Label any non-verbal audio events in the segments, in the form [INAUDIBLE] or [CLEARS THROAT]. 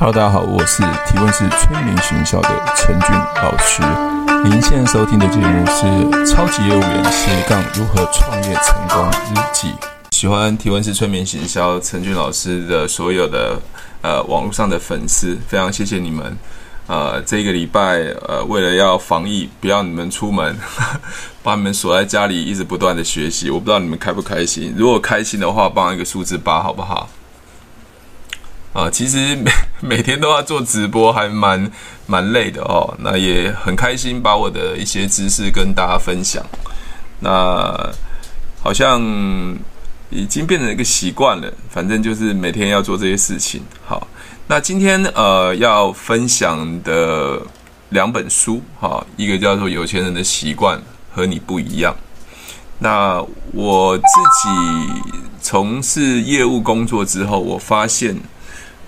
Hello，大家好，我是提问式催眠学校的陈俊老师。您现在收听的节目是《超级业务员斜杠如何创业成功日记》。喜欢提问式催眠学校陈俊老师的所有的呃网络上的粉丝，非常谢谢你们。呃，这个礼拜呃，为了要防疫，不要你们出门，[LAUGHS] 把你们锁在家里，一直不断的学习。我不知道你们开不开心。如果开心的话，帮一个数字八，好不好？啊，其实每 [LAUGHS] 每天都要做直播，还蛮蛮累的哦。那也很开心，把我的一些知识跟大家分享。那好像已经变成一个习惯了，反正就是每天要做这些事情。好，那今天呃要分享的两本书，哈，一个叫做《有钱人的习惯和你不一样》。那我自己从事业务工作之后，我发现。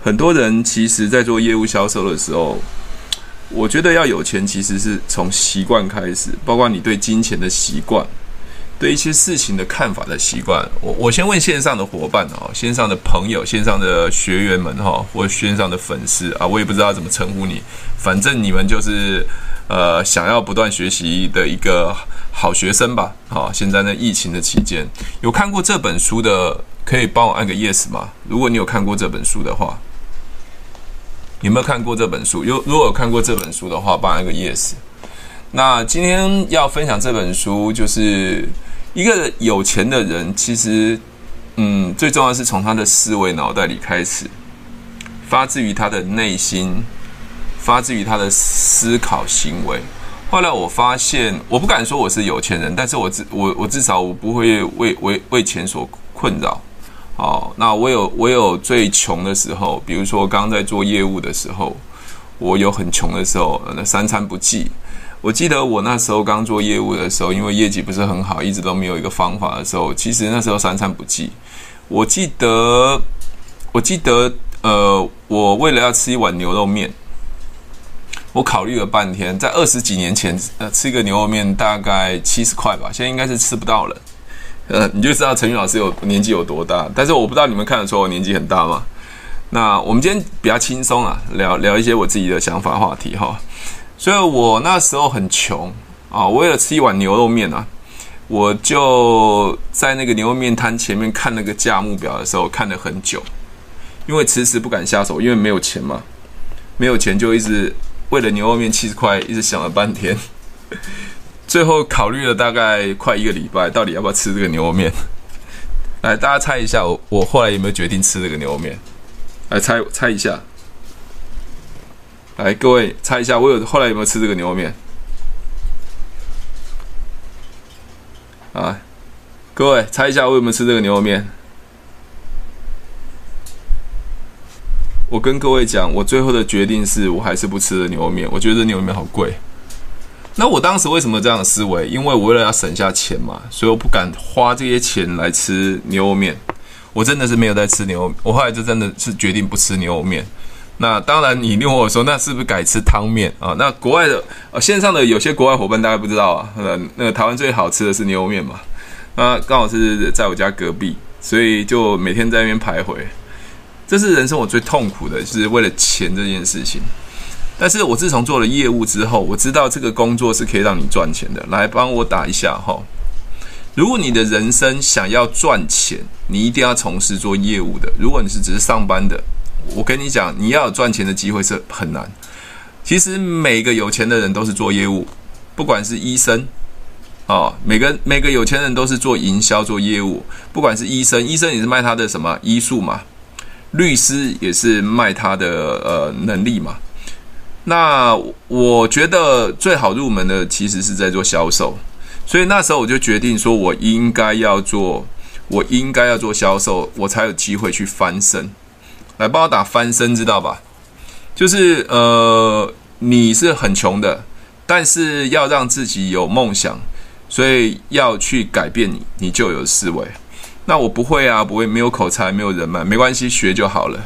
很多人其实，在做业务销售的时候，我觉得要有钱，其实是从习惯开始，包括你对金钱的习惯，对一些事情的看法的习惯。我我先问线上的伙伴哦，线上的朋友，线上的学员们哈，或线上的粉丝啊，我也不知道怎么称呼你，反正你们就是呃，想要不断学习的一个好学生吧。好，现在呢，疫情的期间，有看过这本书的，可以帮我按个 yes 吗？如果你有看过这本书的话。有没有看过这本书？有，如果有看过这本书的话，帮一个 yes。那今天要分享这本书，就是一个有钱的人，其实，嗯，最重要是从他的思维脑袋里开始，发自于他的内心，发自于他的思考行为。后来我发现，我不敢说我是有钱人，但是我至我我至少我不会为为为钱所困扰。哦，那我有我有最穷的时候，比如说刚刚在做业务的时候，我有很穷的时候，那三餐不继。我记得我那时候刚做业务的时候，因为业绩不是很好，一直都没有一个方法的时候，其实那时候三餐不继。我记得，我记得，呃，我为了要吃一碗牛肉面，我考虑了半天，在二十几年前，呃，吃一个牛肉面大概七十块吧，现在应该是吃不到了。呃，你就知道陈宇老师有年纪有多大，但是我不知道你们看得出我年纪很大吗？那我们今天比较轻松啊，聊聊一些我自己的想法话题哈。所以我那时候很穷啊，为了吃一碗牛肉面啊，我就在那个牛肉面摊前面看那个价目表的时候看了很久，因为迟迟不敢下手，因为没有钱嘛，没有钱就一直为了牛肉面七十块，一直想了半天。最后考虑了大概快一个礼拜，到底要不要吃这个牛肉面？[LAUGHS] 来，大家猜一下，我我后来有没有决定吃这个牛肉面？来猜猜一下，来各位猜一下，我有后来有没有吃这个牛肉面？啊，各位猜一下，我有没有吃这个牛肉面？我跟各位讲，我最后的决定是我还是不吃的牛肉面，我觉得牛肉面好贵。那我当时为什么这样的思维？因为我为了要省下钱嘛，所以我不敢花这些钱来吃牛肉面。我真的是没有在吃牛肉，我后来就真的是决定不吃牛肉面。那当然，你问我说，那是不是改吃汤面啊？那国外的呃线上的有些国外伙伴大概不知道啊，呃，那个台湾最好吃的是牛肉面嘛。那刚好是在我家隔壁，所以就每天在那边徘徊。这是人生我最痛苦的，就是为了钱这件事情。但是我自从做了业务之后，我知道这个工作是可以让你赚钱的。来帮我打一下哈。如果你的人生想要赚钱，你一定要从事做业务的。如果你是只是上班的，我跟你讲，你要有赚钱的机会是很难。其实每个有钱的人都是做业务，不管是医生，哦，每个每个有钱人都是做营销、做业务。不管是医生，医生也是卖他的什么医术嘛，律师也是卖他的呃能力嘛。那我觉得最好入门的其实是在做销售，所以那时候我就决定说，我应该要做，我应该要做销售，我才有机会去翻身。来帮我打翻身，知道吧？就是呃，你是很穷的，但是要让自己有梦想，所以要去改变你，你就有思维。那我不会啊，不会，没有口才，没有人脉，没关系，学就好了。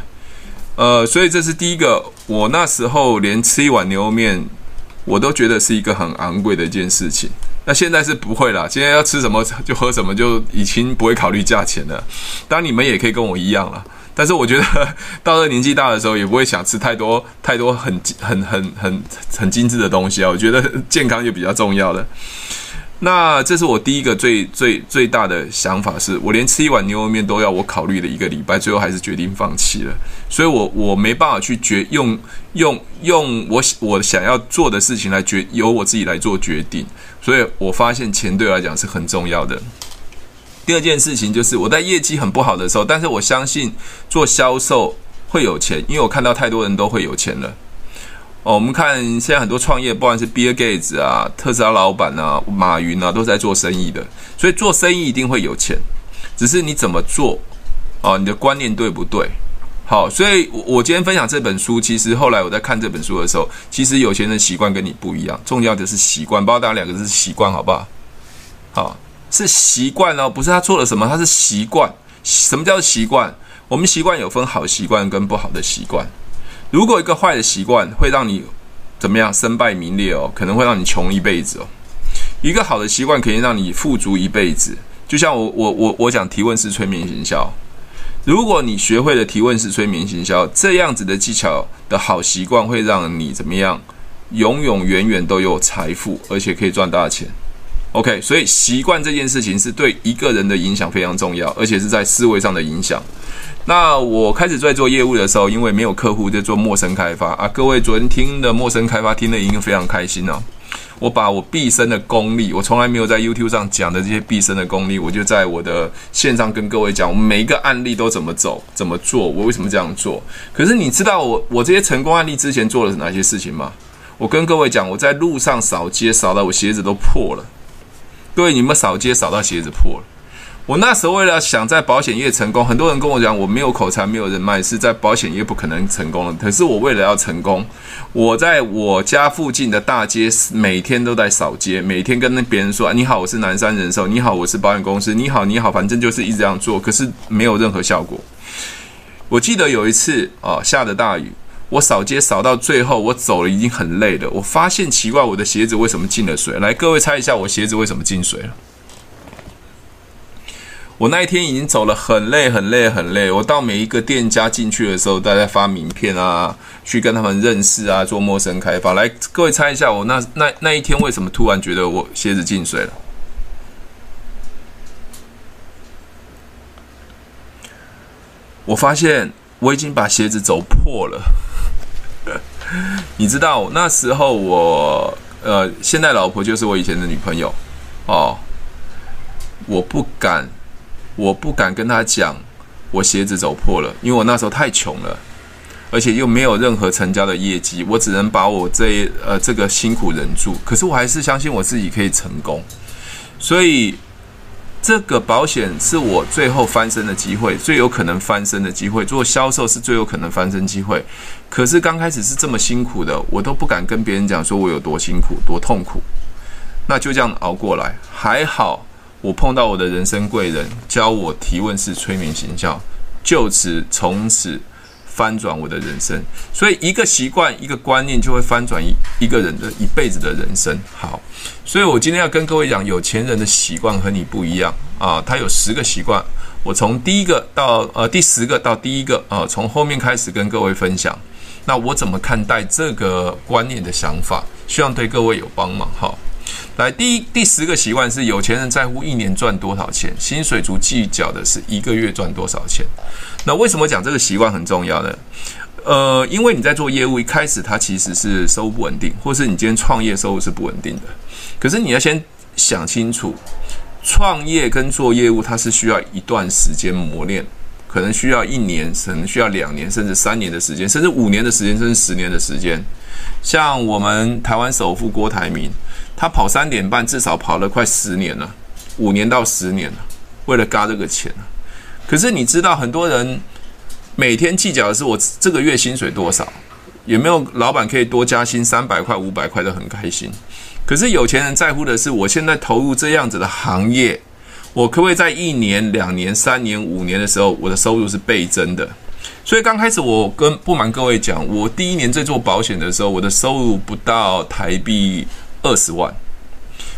呃，所以这是第一个。我那时候连吃一碗牛肉面，我都觉得是一个很昂贵的一件事情。那现在是不会了，今天要吃什么就喝什么，就已经不会考虑价钱了。当然你们也可以跟我一样了，但是我觉得到了年纪大的时候，也不会想吃太多太多很很很很很精致的东西啊。我觉得健康就比较重要了。那这是我第一个最最最大的想法是，我连吃一碗牛肉面都要我考虑了一个礼拜，最后还是决定放弃了。所以我我没办法去决用用用我我想要做的事情来决由我自己来做决定。所以我发现钱对我来讲是很重要的。第二件事情就是我在业绩很不好的时候，但是我相信做销售会有钱，因为我看到太多人都会有钱了。哦，我们看现在很多创业，不管是 Bill Gates 啊、特斯拉老板啊、马云啊，都是在做生意的。所以做生意一定会有钱，只是你怎么做哦，你的观念对不对？好，所以我我今天分享这本书，其实后来我在看这本书的时候，其实有钱人习惯跟你不一样，重要的是习惯，包括大家两个是习惯，好不好？好。是习惯哦，不是他做了什么，他是习惯。什么叫习惯？我们习惯有分好习惯跟不好的习惯。如果一个坏的习惯会让你怎么样身败名裂哦，可能会让你穷一辈子哦。一个好的习惯可以让你富足一辈子。就像我我我我讲提问式催眠行销，如果你学会了提问式催眠行销这样子的技巧的好习惯，会让你怎么样？永永远远都有财富，而且可以赚大钱。OK，所以习惯这件事情是对一个人的影响非常重要，而且是在思维上的影响。那我开始在做业务的时候，因为没有客户，在做陌生开发啊。各位昨天听的陌生开发听的已经非常开心了。我把我毕生的功力，我从来没有在 YouTube 上讲的这些毕生的功力，我就在我的线上跟各位讲，我每一个案例都怎么走，怎么做，我为什么这样做。可是你知道我我这些成功案例之前做了哪些事情吗？我跟各位讲，我在路上扫街扫到我鞋子都破了。各位，你们扫街扫到鞋子破了。我那时候为了想在保险业成功，很多人跟我讲，我没有口才，没有人脉，是在保险业不可能成功的。可是我为了要成功，我在我家附近的大街每天都在扫街，每天跟那别人说：“你好，我是南山人寿。”“你好，我是保险公司。”“你好，你好。”反正就是一直这样做，可是没有任何效果。我记得有一次啊，下着大雨。我扫街扫到最后，我走了已经很累了。我发现奇怪，我的鞋子为什么进了水？来，各位猜一下，我鞋子为什么进水了？我那一天已经走了很累、很累、很累。我到每一个店家进去的时候，大家发名片啊，去跟他们认识啊，做陌生开发。来，各位猜一下，我那那那一天为什么突然觉得我鞋子进水了？我发现我已经把鞋子走破了。[LAUGHS] 你知道那时候我呃，现在老婆就是我以前的女朋友哦，我不敢，我不敢跟她讲我鞋子走破了，因为我那时候太穷了，而且又没有任何成交的业绩，我只能把我这呃这个辛苦忍住，可是我还是相信我自己可以成功，所以。这个保险是我最后翻身的机会，最有可能翻身的机会。做销售是最有可能翻身机会，可是刚开始是这么辛苦的，我都不敢跟别人讲说我有多辛苦、多痛苦。那就这样熬过来，还好我碰到我的人生贵人，教我提问式催眠行销，就此从此。翻转我的人生，所以一个习惯、一个观念就会翻转一一个人的一辈子的人生。好，所以我今天要跟各位讲，有钱人的习惯和你不一样啊。他有十个习惯，我从第一个到呃第十个到第一个啊，从后面开始跟各位分享。那我怎么看待这个观念的想法？希望对各位有帮忙。好。来，第一第十个习惯是有钱人在乎一年赚多少钱，薪水族计较的是一个月赚多少钱。那为什么讲这个习惯很重要呢？呃，因为你在做业务一开始，它其实是收入不稳定，或是你今天创业收入是不稳定的。可是你要先想清楚，创业跟做业务它是需要一段时间磨练，可能需要一年，可能需要两年，甚至三年的时间，甚至五年的时间，甚至十年的时间。像我们台湾首富郭台铭。他跑三点半，至少跑了快十年了，五年到十年了，为了嘎这个钱。可是你知道，很多人每天计较的是我这个月薪水多少，有没有老板可以多加薪三百块、五百块都很开心。可是有钱人在乎的是，我现在投入这样子的行业，我可不可以在一年、两年、三年、五年的时候，我的收入是倍增的？所以刚开始我跟不瞒各位讲，我第一年在做保险的时候，我的收入不到台币。二十万，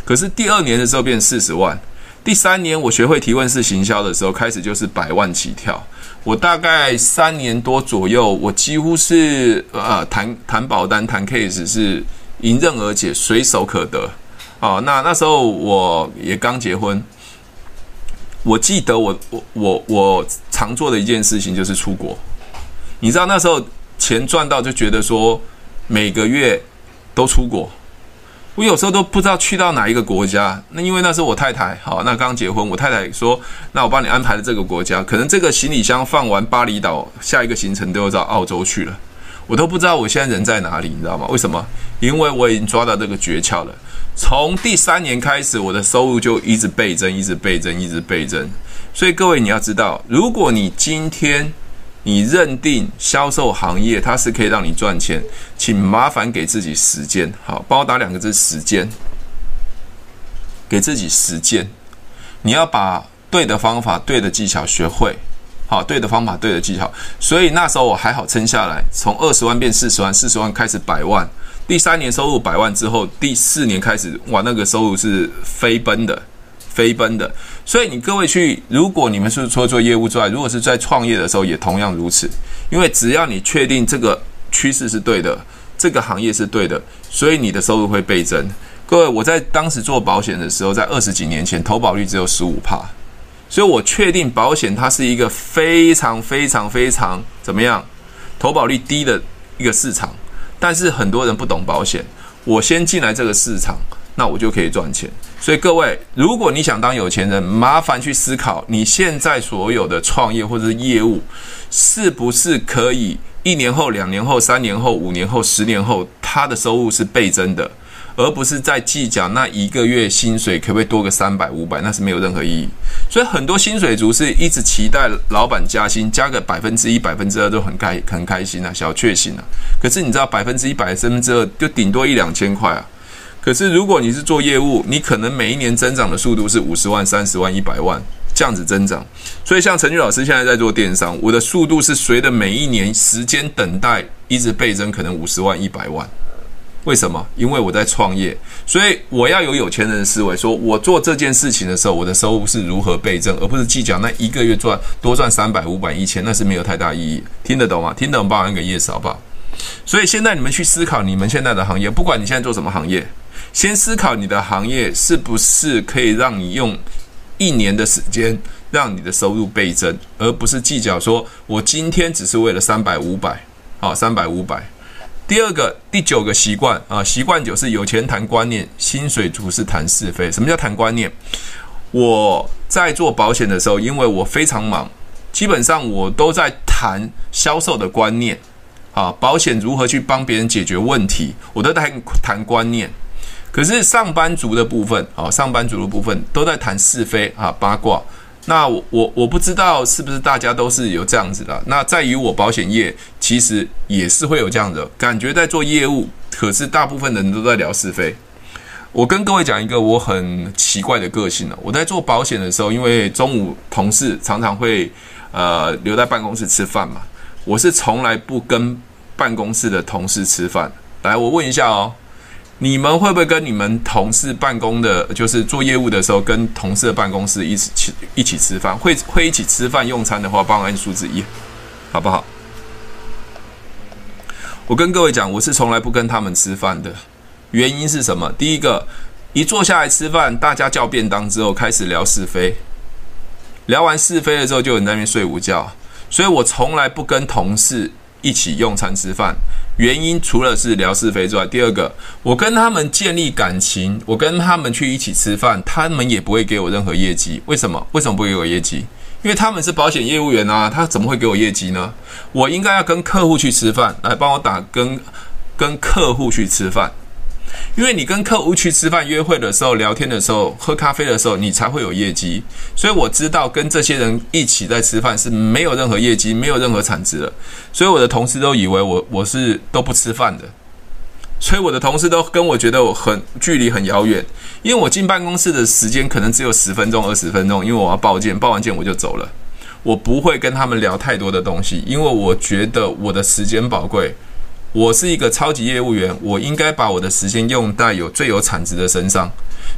可是第二年的时候变四十万，第三年我学会提问式行销的时候，开始就是百万起跳。我大概三年多左右，我几乎是呃谈谈保单谈 case 是迎刃而解，随手可得。哦，那那时候我也刚结婚，我记得我我我我常做的一件事情就是出国。你知道那时候钱赚到就觉得说每个月都出国。我有时候都不知道去到哪一个国家，那因为那是我太太，好，那刚结婚，我太太说，那我帮你安排了这个国家，可能这个行李箱放完巴厘岛，下一个行程都要到澳洲去了，我都不知道我现在人在哪里，你知道吗？为什么？因为我已经抓到这个诀窍了。从第三年开始，我的收入就一直倍增，一直倍增，一直倍增。所以各位你要知道，如果你今天你认定销售行业它是可以让你赚钱，请麻烦给自己时间，好，帮我打两个字：时间。给自己时间，你要把对的方法、对的技巧学会，好，对的方法、对的技巧。所以那时候我还好撑下来，从二十万变四十万，四十万开始百万，第三年收入百万之后，第四年开始，哇，那个收入是飞奔的。飞奔的，所以你各位去，如果你们是除了做业务之外，如果是在创业的时候，也同样如此。因为只要你确定这个趋势是对的，这个行业是对的，所以你的收入会倍增。各位，我在当时做保险的时候，在二十几年前，投保率只有十五趴，所以我确定保险它是一个非常非常非常怎么样，投保率低的一个市场。但是很多人不懂保险，我先进来这个市场。那我就可以赚钱，所以各位，如果你想当有钱人，麻烦去思考你现在所有的创业或者是业务，是不是可以一年后、两年后、三年后、五年后、十年后，它的收入是倍增的，而不是在计较那一个月薪水可不可以多个三百、五百，那是没有任何意义。所以很多薪水族是一直期待老板加薪，加个百分之一、百分之二都很开很开心啊，小确幸啊。可是你知道百分之一、百分之二就顶多一两千块啊。可是，如果你是做业务，你可能每一年增长的速度是五十万、三十万、一百万这样子增长。所以，像陈俊老师现在在做电商，我的速度是随着每一年时间等待一直倍增，可能五十万、一百万。为什么？因为我在创业，所以我要有有钱人的思维，说我做这件事情的时候，我的收入是如何倍增，而不是计较那一个月赚多赚三百、五百、一千，那是没有太大意义。听得懂吗？听得懂，帮我按个 yes 好不好？所以现在你们去思考你们现在的行业，不管你现在做什么行业。先思考你的行业是不是可以让你用一年的时间让你的收入倍增，而不是计较说我今天只是为了三百五百，好，三百五百。第二个第九个习惯啊，习惯九是有钱谈观念，薪水族是谈是非。什么叫谈观念？我在做保险的时候，因为我非常忙，基本上我都在谈销售的观念啊，保险如何去帮别人解决问题，我都在谈观念。可是上班族的部分，啊，上班族的部分都在谈是非啊，八卦。那我我我不知道是不是大家都是有这样子的。那在于我保险业，其实也是会有这样的感觉，在做业务，可是大部分的人都在聊是非。我跟各位讲一个我很奇怪的个性呢。我在做保险的时候，因为中午同事常常会呃留在办公室吃饭嘛，我是从来不跟办公室的同事吃饭。来，我问一下哦。你们会不会跟你们同事办公的，就是做业务的时候，跟同事的办公室一起一起吃饭？会会一起吃饭用餐的话，帮我按数字一，好不好？我跟各位讲，我是从来不跟他们吃饭的，原因是什么？第一个，一坐下来吃饭，大家叫便当之后，开始聊是非，聊完是非了之后，就有人在那边睡午觉，所以我从来不跟同事一起用餐吃饭。原因除了是聊是非之外，第二个，我跟他们建立感情，我跟他们去一起吃饭，他们也不会给我任何业绩。为什么？为什么不给我业绩？因为他们是保险业务员啊，他怎么会给我业绩呢？我应该要跟客户去吃饭，来帮我打跟跟客户去吃饭。因为你跟客户去吃饭、约会的时候、聊天的时候、喝咖啡的时候，你才会有业绩。所以我知道跟这些人一起在吃饭是没有任何业绩、没有任何产值的。所以我的同事都以为我我是都不吃饭的。所以我的同事都跟我觉得我很距离很遥远，因为我进办公室的时间可能只有十分钟、二十分钟，因为我要报件，报完件我就走了。我不会跟他们聊太多的东西，因为我觉得我的时间宝贵。我是一个超级业务员，我应该把我的时间用在有最有产值的身上。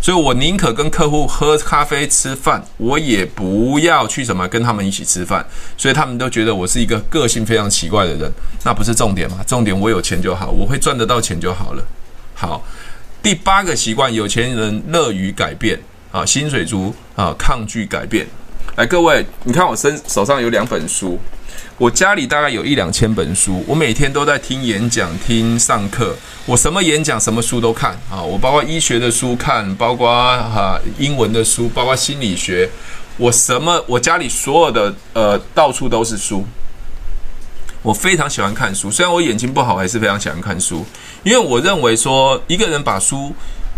所以我宁可跟客户喝咖啡吃饭，我也不要去什么跟他们一起吃饭。所以他们都觉得我是一个个性非常奇怪的人，那不是重点嘛？重点我有钱就好，我会赚得到钱就好了。好，第八个习惯，有钱人乐于改变啊，薪水族啊，抗拒改变。来，各位，你看我身手上有两本书。我家里大概有一两千本书，我每天都在听演讲、听上课。我什么演讲、什么书都看啊！我包括医学的书看，包括哈、英文的书，包括心理学。我什么？我家里所有的呃，到处都是书。我非常喜欢看书，虽然我眼睛不好，还是非常喜欢看书。因为我认为说，一个人把书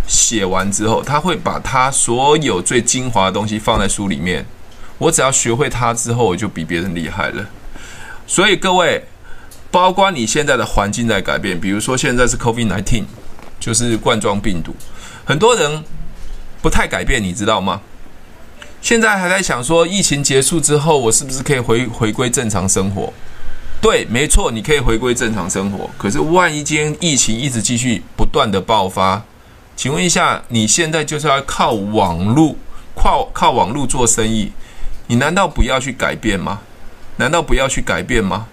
写完之后，他会把他所有最精华的东西放在书里面。我只要学会它之后，我就比别人厉害了。所以各位，包括你现在的环境在改变，比如说现在是 COVID-19，就是冠状病毒，很多人不太改变，你知道吗？现在还在想说，疫情结束之后，我是不是可以回回归正常生活？对，没错，你可以回归正常生活。可是万一今天疫情一直继续不断的爆发，请问一下，你现在就是要靠网络，靠靠网络做生意，你难道不要去改变吗？难道不要去改变吗？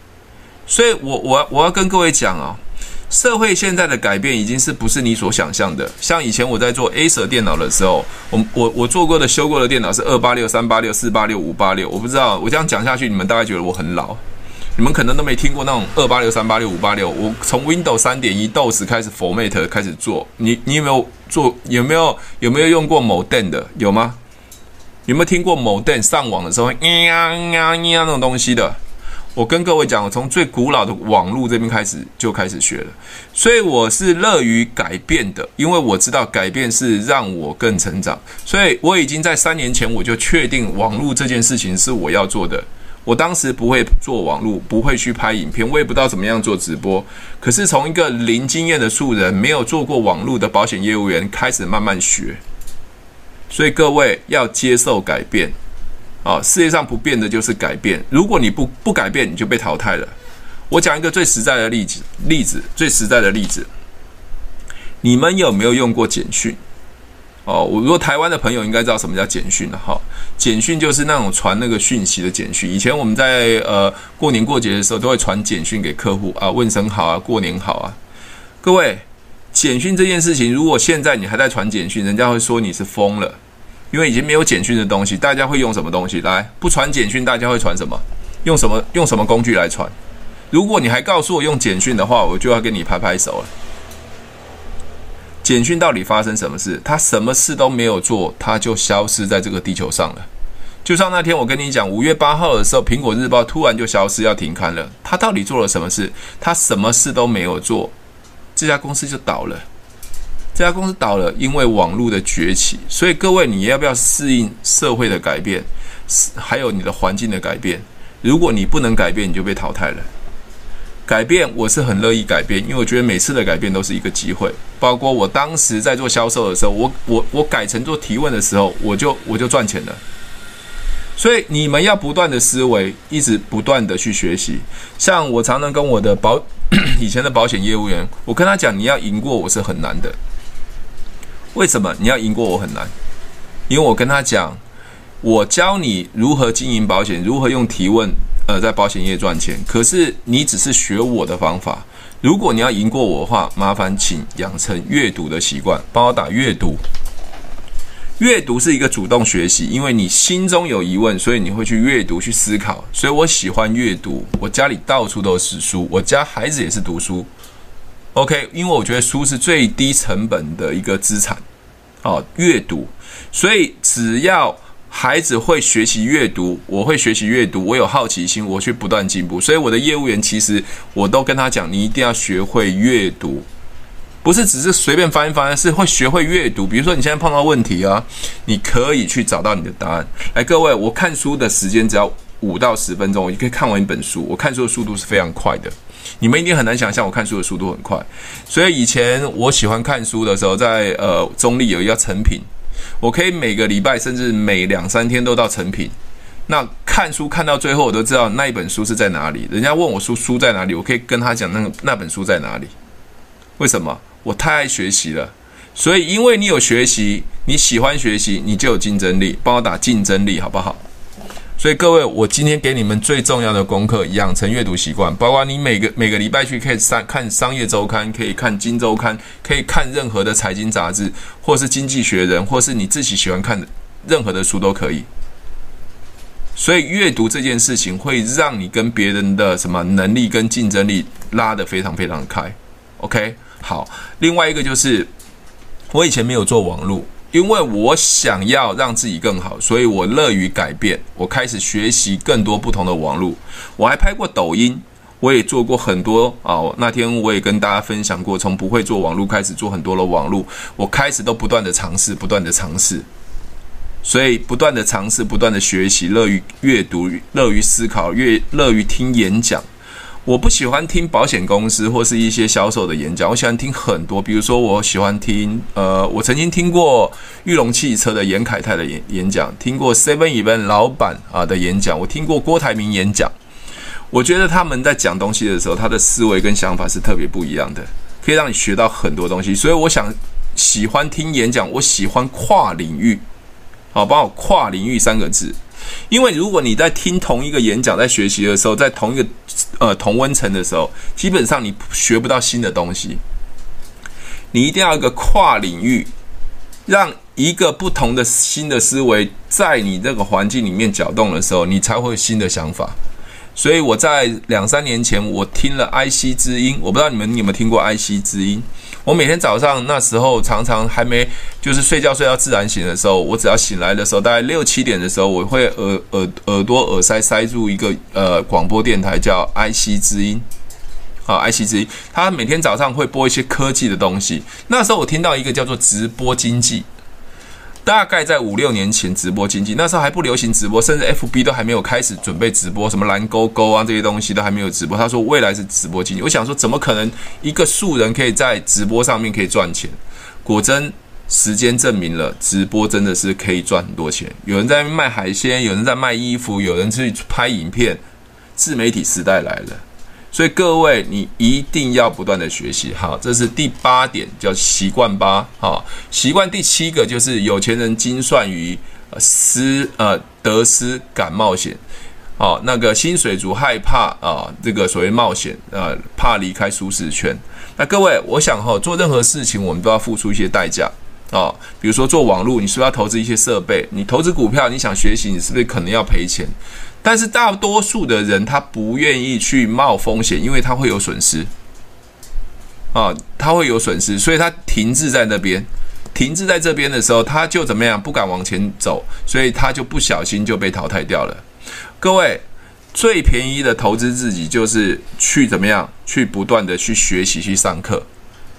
所以我，我我我要跟各位讲啊，社会现在的改变已经是不是你所想象的？像以前我在做 Acer 电脑的时候，我我我做过的修过的电脑是二八六、三八六、四八六、五八六。我不知道我这样讲下去，你们大概觉得我很老，你们可能都没听过那种二八六、三八六、五八六。我从 Windows 三点一 DOS 开始 Format 开始做，你你有没有做？有没有有没有用过 Modem 的？有吗？有没有听过 Modem 上网的时候，嘤呀呀呀那种东西的？我跟各位讲，我从最古老的网络这边开始就开始学了，所以我是乐于改变的，因为我知道改变是让我更成长。所以我已经在三年前我就确定网络这件事情是我要做的。我当时不会做网络，不会去拍影片，我也不知道怎么样做直播。可是从一个零经验的素人，没有做过网络的保险业务员开始慢慢学。所以各位要接受改变，啊，世界上不变的就是改变。如果你不不改变，你就被淘汰了。我讲一个最实在的例子，例子最实在的例子，你们有没有用过简讯？哦，我如果台湾的朋友应该知道什么叫简讯了哈。简讯就是那种传那个讯息的简讯。以前我们在呃过年过节的时候都会传简讯给客户啊，问声好啊，过年好啊，各位。简讯这件事情，如果现在你还在传简讯，人家会说你是疯了，因为已经没有简讯的东西，大家会用什么东西来？不传简讯，大家会传什么？用什么？用什么工具来传？如果你还告诉我用简讯的话，我就要跟你拍拍手了。简讯到底发生什么事？他什么事都没有做，他就消失在这个地球上了。就像那天我跟你讲，五月八号的时候，苹果日报突然就消失，要停刊了。他到底做了什么事？他什么事都没有做。这家公司就倒了，这家公司倒了，因为网络的崛起。所以各位，你要不要适应社会的改变，还有你的环境的改变？如果你不能改变，你就被淘汰了。改变，我是很乐意改变，因为我觉得每次的改变都是一个机会。包括我当时在做销售的时候，我我我改成做提问的时候，我就我就赚钱了。所以你们要不断的思维，一直不断的去学习。像我常常跟我的保 [CLEARS THROAT] 以前的保险业务员，我跟他讲，你要赢过我是很难的。为什么你要赢过我很难？因为我跟他讲，我教你如何经营保险，如何用提问，呃，在保险业赚钱。可是你只是学我的方法。如果你要赢过我的话，麻烦请养成阅读的习惯，帮我打阅读。阅读是一个主动学习，因为你心中有疑问，所以你会去阅读、去思考。所以我喜欢阅读，我家里到处都是书，我家孩子也是读书。OK，因为我觉得书是最低成本的一个资产。哦，阅读，所以只要孩子会学习阅读，我会学习阅读，我有好奇心，我去不断进步。所以我的业务员其实我都跟他讲，你一定要学会阅读。不是只是随便翻一翻，是会学会阅读。比如说你现在碰到问题啊，你可以去找到你的答案。来，各位，我看书的时间只要五到十分钟，我就可以看完一本书。我看书的速度是非常快的，你们一定很难想象我看书的速度很快。所以以前我喜欢看书的时候，在呃中立有一家成品，我可以每个礼拜甚至每两三天都到成品那看书看到最后，我都知道那一本书是在哪里。人家问我书书在哪里，我可以跟他讲那个那本书在哪里。为什么？我太爱学习了。所以，因为你有学习，你喜欢学习，你就有竞争力。帮我打竞争力，好不好？所以各位，我今天给你们最重要的功课，养成阅读习惯。包括你每个每个礼拜去可以上看商业周刊，可以看金周刊，可以看任何的财经杂志，或是经济学人，或是你自己喜欢看的任何的书都可以。所以阅读这件事情会让你跟别人的什么能力跟竞争力拉得非常非常开。OK，好。另外一个就是我以前没有做网络。因为我想要让自己更好，所以我乐于改变。我开始学习更多不同的网络，我还拍过抖音，我也做过很多啊。那天我也跟大家分享过，从不会做网络开始做很多的网络，我开始都不断的尝试，不断的尝试，所以不断的尝试，不断的学习，乐于阅读，乐于思考，越乐于听演讲。我不喜欢听保险公司或是一些销售的演讲，我喜欢听很多，比如说我喜欢听，呃，我曾经听过裕隆汽车的严凯泰的演演讲，听过 Seven Eleven 老板啊的演讲，我听过郭台铭演讲。我觉得他们在讲东西的时候，他的思维跟想法是特别不一样的，可以让你学到很多东西。所以我想喜欢听演讲，我喜欢跨领域，好，帮我跨领域三个字。因为如果你在听同一个演讲，在学习的时候，在同一个呃同温层的时候，基本上你学不到新的东西。你一定要一个跨领域，让一个不同的新的思维在你这个环境里面搅动的时候，你才会有新的想法。所以我在两三年前，我听了 IC 之音，我不知道你们有没有听过 IC 之音。我每天早上那时候常常还没就是睡觉睡到自然醒的时候，我只要醒来的时候，大概六七点的时候，我会耳耳耳朵耳塞塞住一个呃广播电台叫 IC 之音，啊 IC 之音，他每天早上会播一些科技的东西。那时候我听到一个叫做直播经济。大概在五六年前，直播经济那时候还不流行直播，甚至 FB 都还没有开始准备直播，什么蓝勾勾啊这些东西都还没有直播。他说未来是直播经济，我想说怎么可能一个素人可以在直播上面可以赚钱？果真，时间证明了直播真的是可以赚很多钱。有人在卖海鲜，有人在卖衣服，有人去拍影片，自媒体时代来了。所以各位，你一定要不断的学习。好，这是第八点，叫习惯八。好，习惯第七个就是有钱人精算于失呃得失敢冒险。好，那个薪水族害怕啊，这个所谓冒险呃，怕离开舒适圈。那各位，我想哈，做任何事情我们都要付出一些代价啊。比如说做网络，你是不是要投资一些设备？你投资股票，你想学习，你是不是可能要赔钱？但是大多数的人他不愿意去冒风险，因为他会有损失啊，他会有损失，所以他停滞在那边，停滞在这边的时候，他就怎么样，不敢往前走，所以他就不小心就被淘汰掉了。各位，最便宜的投资自己就是去怎么样，去不断的去学习，去上课。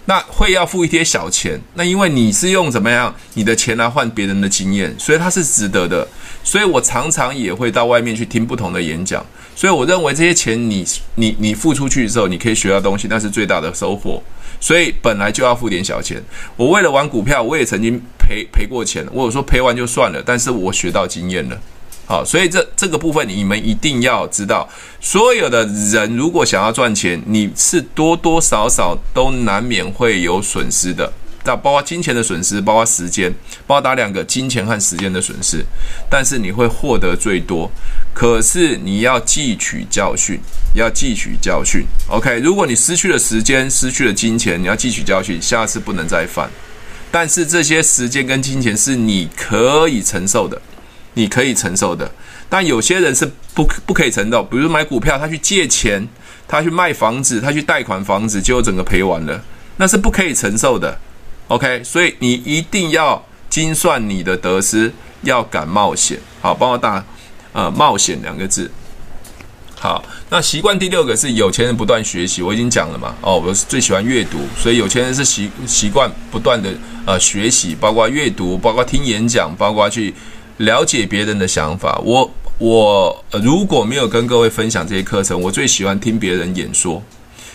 那会要付一些小钱，那因为你是用怎么样你的钱来换别人的经验，所以它是值得的。所以我常常也会到外面去听不同的演讲。所以我认为这些钱你你你付出去的时候，你可以学到东西，那是最大的收获。所以本来就要付点小钱。我为了玩股票，我也曾经赔赔过钱。我有说赔完就算了，但是我学到经验了。好，所以这这个部分你们一定要知道，所有的人如果想要赚钱，你是多多少少都难免会有损失的，那包括金钱的损失，包括时间，包括打两个金钱和时间的损失，但是你会获得最多。可是你要汲取教训，要汲取教训。OK，如果你失去了时间，失去了金钱，你要汲取教训，下次不能再犯。但是这些时间跟金钱是你可以承受的。你可以承受的，但有些人是不不可以承受。比如买股票，他去借钱，他去卖房子，他去贷款房子，结果整个赔完了，那是不可以承受的。OK，所以你一定要精算你的得失，要敢冒险。好，帮我打呃冒险两个字。好，那习惯第六个是有钱人不断学习，我已经讲了嘛。哦，我是最喜欢阅读，所以有钱人是习习惯不断的呃学习，包括阅读，包括听演讲，包括去。了解别人的想法，我我如果没有跟各位分享这些课程，我最喜欢听别人演说。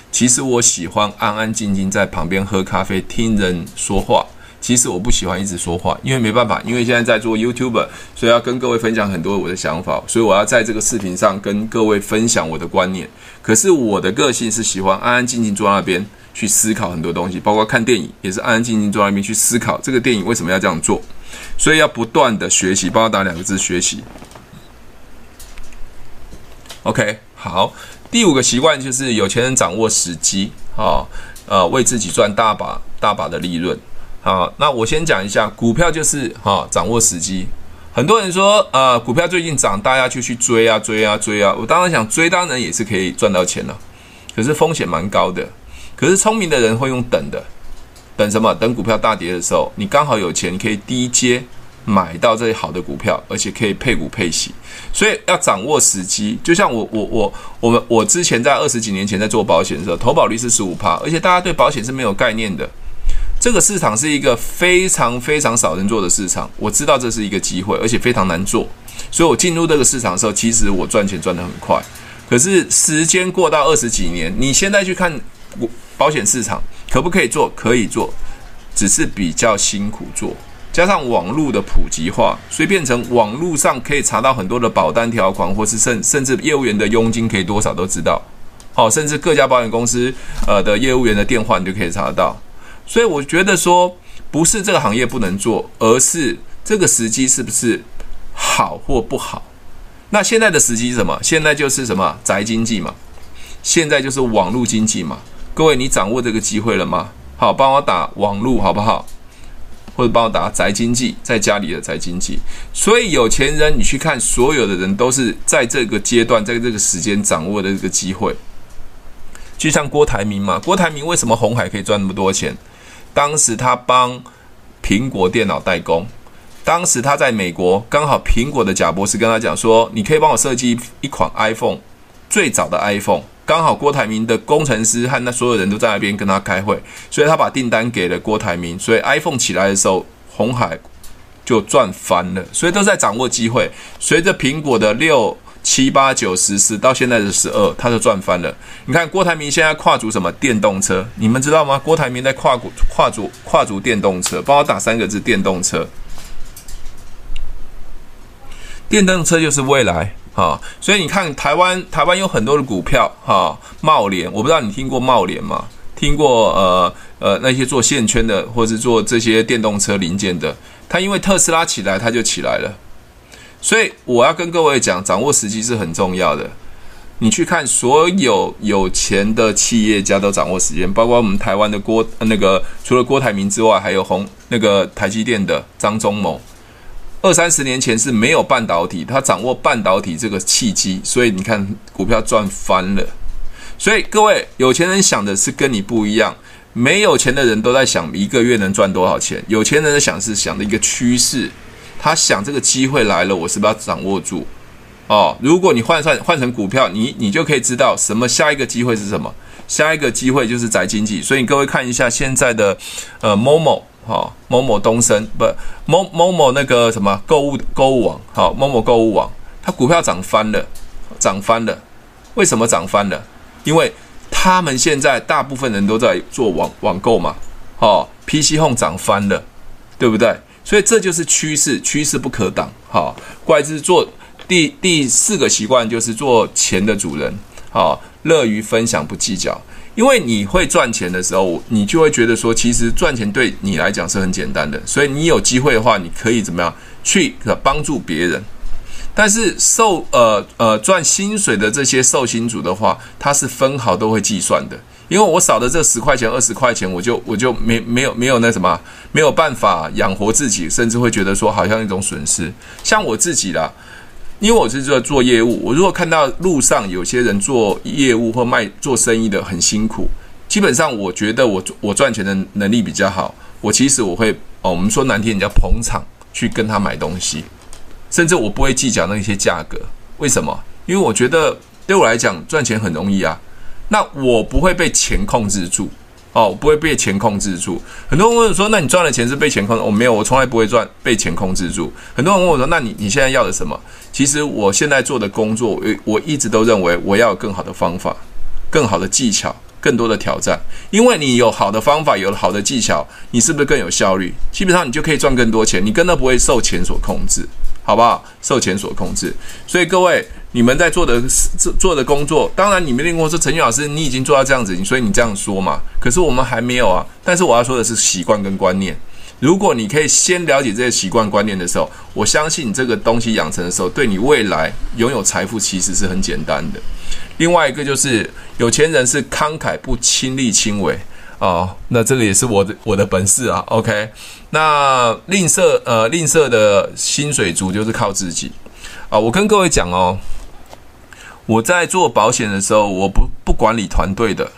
其实我喜欢安安静静在旁边喝咖啡，听人说话，其实我不喜欢一直说话，因为没办法，因为现在在做 YouTube，所以要跟各位分享很多我的想法，所以我要在这个视频上跟各位分享我的观念。可是我的个性是喜欢安安静静坐在那边去思考很多东西，包括看电影也是安安静静坐在那边去思考这个电影为什么要这样做，所以要不断的学习，帮我打两个字学习。OK，好，第五个习惯就是有钱人掌握时机，啊，呃，为自己赚大把大把的利润。好，那我先讲一下股票，就是哈，掌握时机。很多人说，呃，股票最近涨，大家就去追啊，追啊，追啊。我当然想追，当然也是可以赚到钱了，可是风险蛮高的。可是聪明的人会用等的，等什么？等股票大跌的时候，你刚好有钱，你可以低阶买到这些好的股票，而且可以配股配息。所以要掌握时机。就像我我我我们我之前在二十几年前在做保险的时候，投保率是十五趴，而且大家对保险是没有概念的。这个市场是一个非常非常少人做的市场，我知道这是一个机会，而且非常难做，所以我进入这个市场的时候，其实我赚钱赚得很快。可是时间过到二十几年，你现在去看保险市场，可不可以做？可以做，只是比较辛苦做。加上网络的普及化，所以变成网络上可以查到很多的保单条款，或是甚甚至业务员的佣金可以多少都知道。好，甚至各家保险公司呃的业务员的电话你就可以查得到。所以我觉得说，不是这个行业不能做，而是这个时机是不是好或不好。那现在的时机是什么？现在就是什么宅经济嘛，现在就是网络经济嘛。各位，你掌握这个机会了吗？好，帮我打网络好不好？或者帮我打宅经济，在家里的宅经济。所以有钱人，你去看，所有的人都是在这个阶段，在这个时间掌握的这个机会。就像郭台铭嘛，郭台铭为什么鸿海可以赚那么多钱？当时他帮苹果电脑代工，当时他在美国，刚好苹果的贾博士跟他讲说：“你可以帮我设计一款 iPhone，最早的 iPhone。”刚好郭台铭的工程师和那所有人都在那边跟他开会，所以他把订单给了郭台铭，所以 iPhone 起来的时候，红海就赚翻了。所以都在掌握机会，随着苹果的六。七八九十十到现在的十二，他就赚翻了。你看郭台铭现在跨足什么电动车？你们知道吗？郭台铭在跨股跨足跨足电动车，帮我打三个字：电动车。电动车就是未来啊！所以你看台湾台湾有很多的股票哈，茂联，我不知道你听过茂联吗？听过呃呃那些做线圈的，或是做这些电动车零件的，它因为特斯拉起来，它就起来了。所以我要跟各位讲，掌握时机是很重要的。你去看所有有钱的企业家都掌握时间，包括我们台湾的郭那个，除了郭台铭之外，还有红那个台积电的张忠谋。二三十年前是没有半导体，他掌握半导体这个契机，所以你看股票赚翻了。所以各位有钱人想的是跟你不一样，没有钱的人都在想一个月能赚多少钱，有钱人的想是想的一个趋势。他想这个机会来了，我是不是要掌握住？哦，如果你换算换成股票，你你就可以知道什么下一个机会是什么？下一个机会就是宅经济。所以各位看一下现在的呃 Momo 哈，Momo 东升不某某某那个什么购物购物网好某某购物网，它股票涨翻了，涨翻了。为什么涨翻了？因为他们现在大部分人都在做网网购嘛，哦，PC Home 涨翻了，对不对？所以这就是趋势，趋势不可挡。好，怪之做第第四个习惯就是做钱的主人。好，乐于分享，不计较。因为你会赚钱的时候，你就会觉得说，其实赚钱对你来讲是很简单的。所以你有机会的话，你可以怎么样去帮助别人。但是受呃呃赚薪水的这些受薪族的话，他是分毫都会计算的。因为我少的这十块钱、二十块钱，我就我就没没有没有那什么，没有办法养活自己，甚至会觉得说好像一种损失。像我自己啦，因为我是做做业务，我如果看到路上有些人做业务或卖做生意的很辛苦，基本上我觉得我我赚钱的能力比较好，我其实我会哦，我们说难听点叫捧场去跟他买东西，甚至我不会计较那些价格。为什么？因为我觉得对我来讲赚钱很容易啊。那我不会被钱控制住，哦，不会被钱控制住。很多人问我说：“那你赚的钱是被钱控制？”我没有，我从来不会赚被钱控制住。很多人问我说：“那你你现在要的什么？”其实我现在做的工作，我我一直都认为我要有更好的方法、更好的技巧，更多的挑战，因为你有好的方法，有了好的技巧，你是不是更有效率？基本上你就可以赚更多钱，你根本不会受钱所控制，好不好？受钱所控制。所以各位，你们在做的做做的工作，当然你们跟我说陈俊老师，你已经做到这样子，所以你这样说嘛。可是我们还没有啊。但是我要说的是习惯跟观念。如果你可以先了解这些习惯观念的时候，我相信这个东西养成的时候，对你未来拥有财富其实是很简单的。另外一个就是有钱人是慷慨不亲力亲为哦，那这个也是我的我的本事啊。OK，那吝啬呃吝啬的薪水族就是靠自己啊。我跟各位讲哦，我在做保险的时候，我不不管理团队的。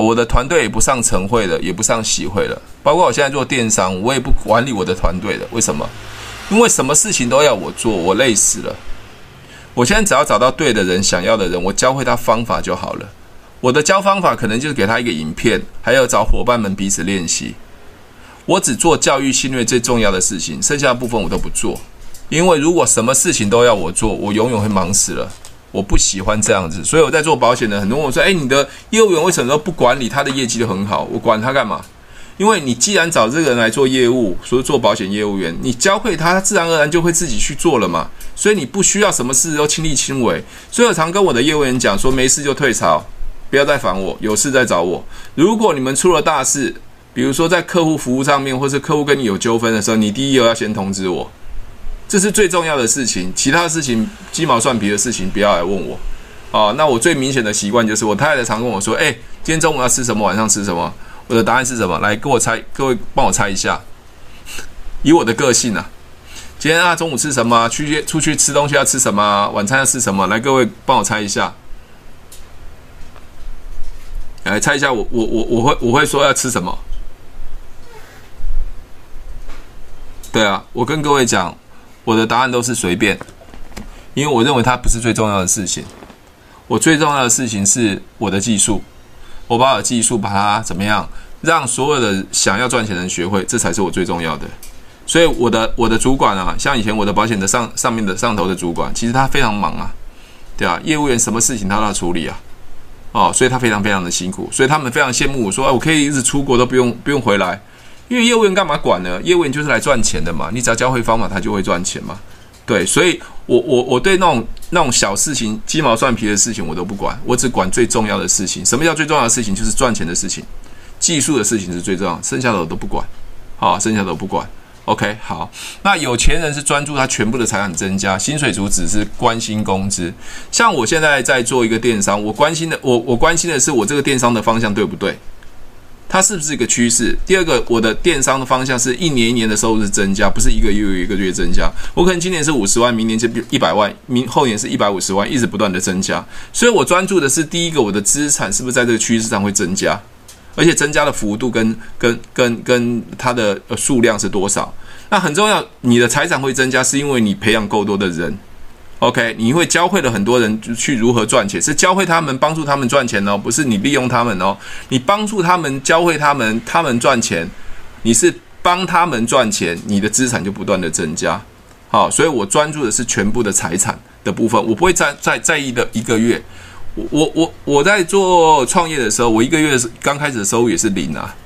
我的团队也不上晨会了，也不上喜会了。包括我现在做电商，我也不管理我的团队了。为什么？因为什么事情都要我做，我累死了。我现在只要找到对的人，想要的人，我教会他方法就好了。我的教方法可能就是给他一个影片，还要找伙伴们彼此练习。我只做教育训练最重要的事情，剩下的部分我都不做。因为如果什么事情都要我做，我永远会忙死了。我不喜欢这样子，所以我在做保险的，很多人问我说：“诶，你的业务员为什么都不管理他的业绩就很好？我管他干嘛？因为你既然找这个人来做业务，所以做保险业务员，你教会他，他自然而然就会自己去做了嘛。所以你不需要什么事都亲力亲为。所以我常跟我的业务员讲说：没事就退潮，不要再烦我，有事再找我。如果你们出了大事，比如说在客户服务上面，或是客户跟你有纠纷的时候，你第一个要先通知我。”这是最重要的事情，其他事情鸡毛蒜皮的事情不要来问我。哦，那我最明显的习惯就是，我太太常跟我说：“哎，今天中午要吃什么？晚上吃什么？”我的答案是什么？来，给我猜，各位帮我猜一下。以我的个性啊，今天啊中午吃什么？去出去吃东西要吃什么？晚餐要吃什么？来，各位帮我猜一下。来猜一下，我我我我会我会说要吃什么？对啊，我跟各位讲。我的答案都是随便，因为我认为它不是最重要的事情。我最重要的事情是我的技术，我把我的技术把它怎么样，让所有的想要赚钱的人学会，这才是我最重要的。所以我的我的主管啊，像以前我的保险的上上面的上头的主管，其实他非常忙啊，对啊，业务员什么事情他都要处理啊，哦，所以他非常非常的辛苦，所以他们非常羡慕我说，哎，我可以一直出国都不用不用回来。因为业务员干嘛管呢？业务员就是来赚钱的嘛，你只要教会方法，他就会赚钱嘛。对，所以我我我对那种那种小事情、鸡毛蒜皮的事情我都不管，我只管最重要的事情。什么叫最重要的事情？就是赚钱的事情，技术的事情是最重要，剩下的我都不管。好，剩下的我不管。OK，好。那有钱人是专注他全部的财产增加，薪水族只是关心工资。像我现在在做一个电商，我关心的我我关心的是我这个电商的方向对不对？它是不是一个趋势？第二个，我的电商的方向是一年一年的收入是增加，不是一个月一个月增加。我可能今年是五十万，明年就一百万，明后年是一百五十万，一直不断的增加。所以我专注的是第一个，我的资产是不是在这个趋势上会增加，而且增加的幅度跟跟跟跟它的数量是多少？那很重要，你的财产会增加，是因为你培养够多的人。OK，你会教会了很多人去如何赚钱，是教会他们帮助他们赚钱哦，不是你利用他们哦，你帮助他们教会他们，他们赚钱，你是帮他们赚钱，你的资产就不断的增加。好，所以我专注的是全部的财产的部分，我不会在在在意的一个月。我我我在做创业的时候，我一个月刚开始的收入也是零啊，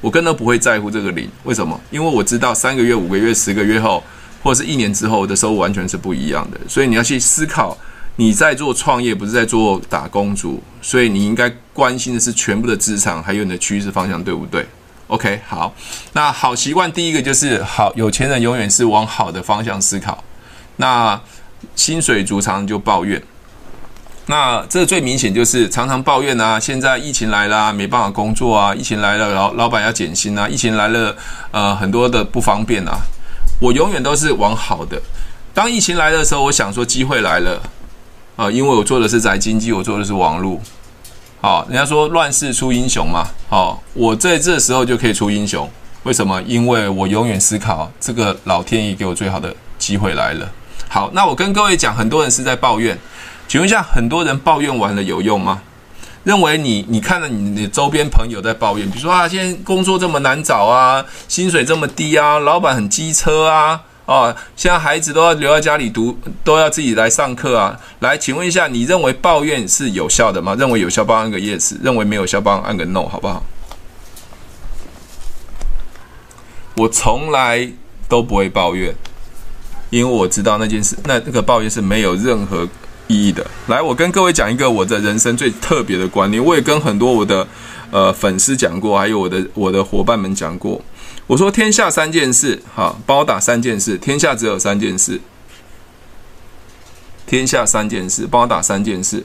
我根本不会在乎这个零，为什么？因为我知道三个月、五个月、十个月后。或者是一年之后的收入完全是不一样的，所以你要去思考，你在做创业，不是在做打工族，所以你应该关心的是全部的资产，还有你的趋势方向，对不对？OK，好，那好习惯第一个就是好，有钱人永远是往好的方向思考，那薪水族常常就抱怨，那这最明显就是常常抱怨啊，现在疫情来了，没办法工作啊，疫情来了，老老板要减薪啊，疫情来了，呃，很多的不方便啊。我永远都是往好的。当疫情来的时候，我想说机会来了啊，因为我做的是宅经济，我做的是网络。好，人家说乱世出英雄嘛。好，我在这时候就可以出英雄。为什么？因为我永远思考这个老天爷给我最好的机会来了。好，那我跟各位讲，很多人是在抱怨，请问一下，很多人抱怨完了有用吗？认为你，你看到你你周边朋友在抱怨，比如说啊，现在工作这么难找啊，薪水这么低啊，老板很机车啊，哦，现在孩子都要留在家里读，都要自己来上课啊。来，请问一下，你认为抱怨是有效的吗？认为有效，帮按个 yes；认为没有效，帮按个 no，好不好？我从来都不会抱怨，因为我知道那件事，那那个抱怨是没有任何意义的。来，我跟各位讲一个我的人生最特别的观念，我也跟很多我的呃粉丝讲过，还有我的我的伙伴们讲过。我说天下三件事，哈，帮我打三件事。天下只有三件事。天下三件事，帮我打三件事。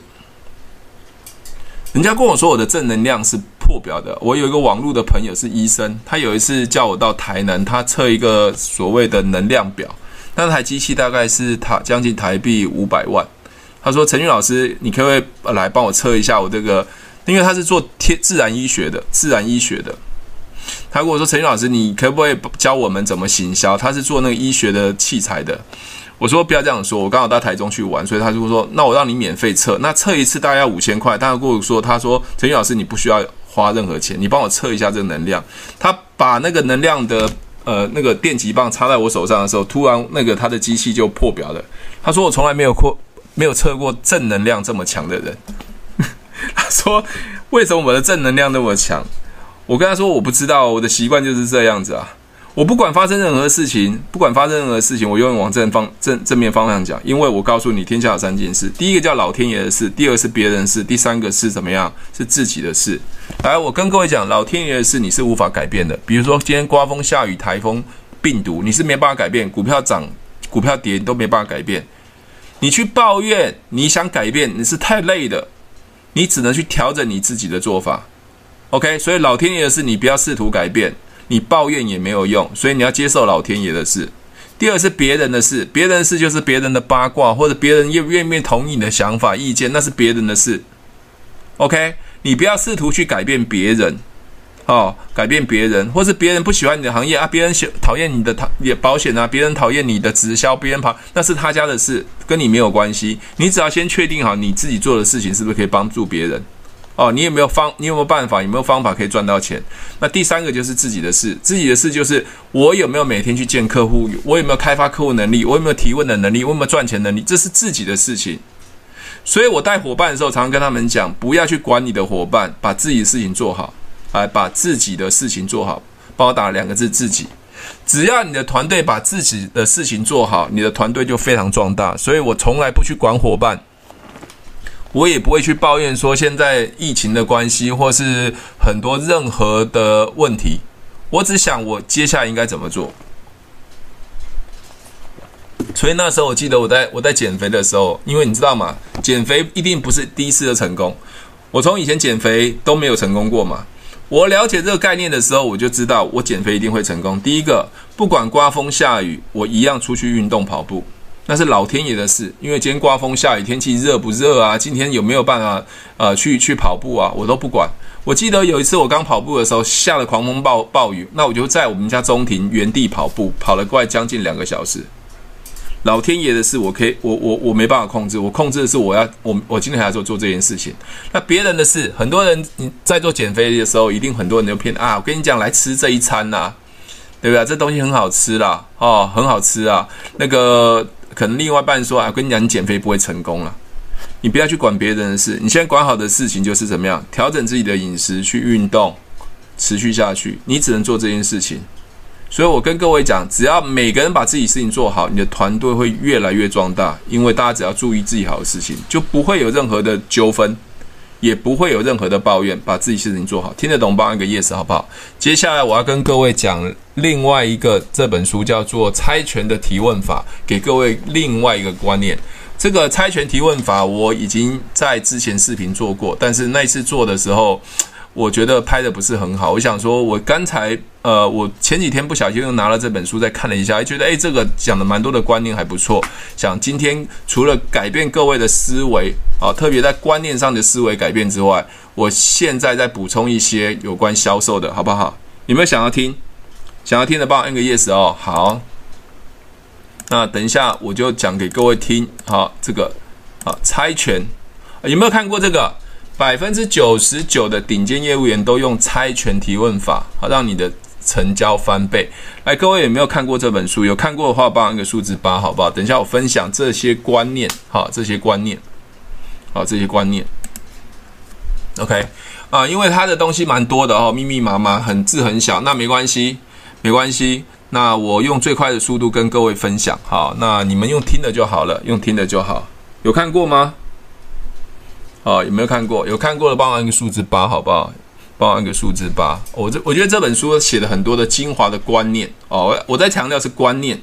人家跟我说我的正能量是破表的。我有一个网络的朋友是医生，他有一次叫我到台南，他测一个所谓的能量表，那台机器大概是他将近台币五百万。他说：“陈俊老师，你可不可以来帮我测一下我这个？因为他是做天自然医学的，自然医学的。”他跟我说：“陈宇老师，你可不可以教我们怎么行销？”他是做那个医学的器材的。我说：“不要这样说，我刚好到台中去玩，所以他就说：‘那我让你免费测，那测一次大概要五千块。’他跟我说：‘他说陈宇老师，你不需要花任何钱，你帮我测一下这个能量。’他把那个能量的呃那个电极棒插在我手上的时候，突然那个他的机器就破表了。他说：‘我从来没有过没有测过正能量这么强的人。[LAUGHS] ’他说：‘为什么我的正能量那么强？’我跟他说，我不知道，我的习惯就是这样子啊。我不管发生任何事情，不管发生任何事情，我永远往正方正正面方向讲。因为我告诉你，天下有三件事：第一个叫老天爷的事，第二是别人的事，第三个是怎么样？是自己的事。来，我跟各位讲，老天爷的事你是无法改变的。比如说今天刮风下雨、台风、病毒，你是没办法改变。股票涨、股票跌，你都没办法改变。你去抱怨，你想改变，你是太累的，你只能去调整你自己的做法。OK，所以老天爷的事你不要试图改变，你抱怨也没有用，所以你要接受老天爷的事。第二是别人的事，别人的事就是别人的八卦，或者别人愿愿不愿意同意你的想法、意见，那是别人的事。OK，你不要试图去改变别人，哦，改变别人，或是别人不喜欢你的行业啊，别人喜讨厌你的讨也保险啊，别人讨厌你的直销，别人跑那是他家的事，跟你没有关系。你只要先确定好你自己做的事情是不是可以帮助别人。哦，你有没有方？你有没有办法？有没有方法可以赚到钱？那第三个就是自己的事，自己的事就是我有没有每天去见客户？我有没有开发客户能力？我有没有提问的能力？我有没有赚钱能力？这是自己的事情。所以我带伙伴的时候，常常跟他们讲，不要去管你的伙伴，把自己的事情做好，来把自己的事情做好。帮我打两个字：自己。只要你的团队把自己的事情做好，你的团队就非常壮大。所以我从来不去管伙伴。我也不会去抱怨说现在疫情的关系，或是很多任何的问题。我只想我接下来应该怎么做。所以那时候我记得我在我在减肥的时候，因为你知道吗？减肥一定不是第一次的成功。我从以前减肥都没有成功过嘛。我了解这个概念的时候，我就知道我减肥一定会成功。第一个，不管刮风下雨，我一样出去运动跑步。那是老天爷的事，因为今天刮风下雨，天气热不热啊？今天有没有办法呃去去跑步啊？我都不管。我记得有一次我刚跑步的时候，下了狂风暴暴雨，那我就在我们家中庭原地跑步，跑了快将近两个小时。老天爷的事，我可以，我我我没办法控制，我控制的是我要我我今天还要做做这件事情。那别人的事，很多人你在做减肥的时候，一定很多人都骗啊，我跟你讲，来吃这一餐呐、啊，对不对？这东西很好吃啦，哦，很好吃啊，那个。可能另外一半说啊，我跟你讲，你减肥不会成功了。你不要去管别人的事，你现在管好的事情就是怎么样调整自己的饮食，去运动，持续下去。你只能做这件事情。所以我跟各位讲，只要每个人把自己事情做好，你的团队会越来越壮大。因为大家只要注意自己好的事情，就不会有任何的纠纷。也不会有任何的抱怨，把自己事情做好，听得懂，帮一个 yes 好不好？接下来我要跟各位讲另外一个这本书叫做《猜拳的提问法》，给各位另外一个观念。这个猜拳提问法我已经在之前视频做过，但是那次做的时候。我觉得拍的不是很好，我想说，我刚才呃，我前几天不小心又拿了这本书再看了一下，觉得诶，这个讲的蛮多的观念还不错。想今天除了改变各位的思维啊，特别在观念上的思维改变之外，我现在再补充一些有关销售的，好不好？有没有想要听？想要听的帮我按个 yes 哦。好，那等一下我就讲给各位听。好，这个啊，猜拳有没有看过这个？百分之九十九的顶尖业务员都用猜拳提问法，好让你的成交翻倍。来，各位有没有看过这本书？有看过的话，帮我按个数字八，好不好？等一下我分享这些观念，好，这些观念，好，这些观念。OK，啊，因为它的东西蛮多的哦，密密麻麻，很字很小，那没关系，没关系。那我用最快的速度跟各位分享，好，那你们用听的就好了，用听的就好。有看过吗？哦，有没有看过？有看过的帮我按个数字八，好不好？帮我按个数字八。我这我觉得这本书写了很多的精华的观念哦，我在强调是观念。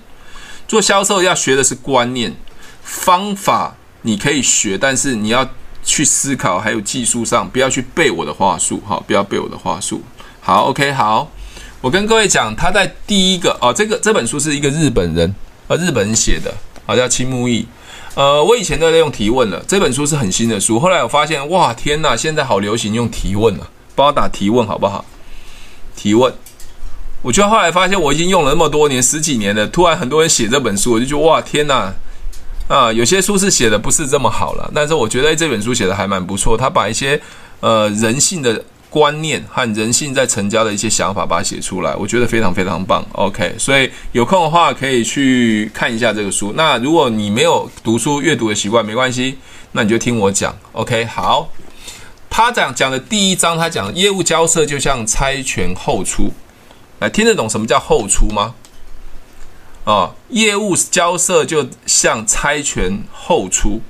做销售要学的是观念，方法你可以学，但是你要去思考，还有技术上不要去背我的话术，哈，不要背我的话术。好，OK，好。我跟各位讲，他在第一个哦，这个这本书是一个日本人，呃，日本人写的，好叫青木毅。呃，我以前都在用提问了，这本书是很新的书。后来我发现，哇，天呐，现在好流行用提问啊，帮我打提问好不好？提问，我就后来发现，我已经用了那么多年，十几年了，突然很多人写这本书，我就觉得，哇，天哪，啊，有些书是写的不是这么好了，但是我觉得这本书写的还蛮不错，他把一些呃人性的。观念和人性在成交的一些想法，把它写出来，我觉得非常非常棒。OK，所以有空的话可以去看一下这个书。那如果你没有读书阅读的习惯，没关系，那你就听我讲。OK，好。他讲讲的第一章，他讲业务交涉就像猜拳后出，来听得懂什么叫后出吗？啊、哦，业务交涉就像猜拳后出。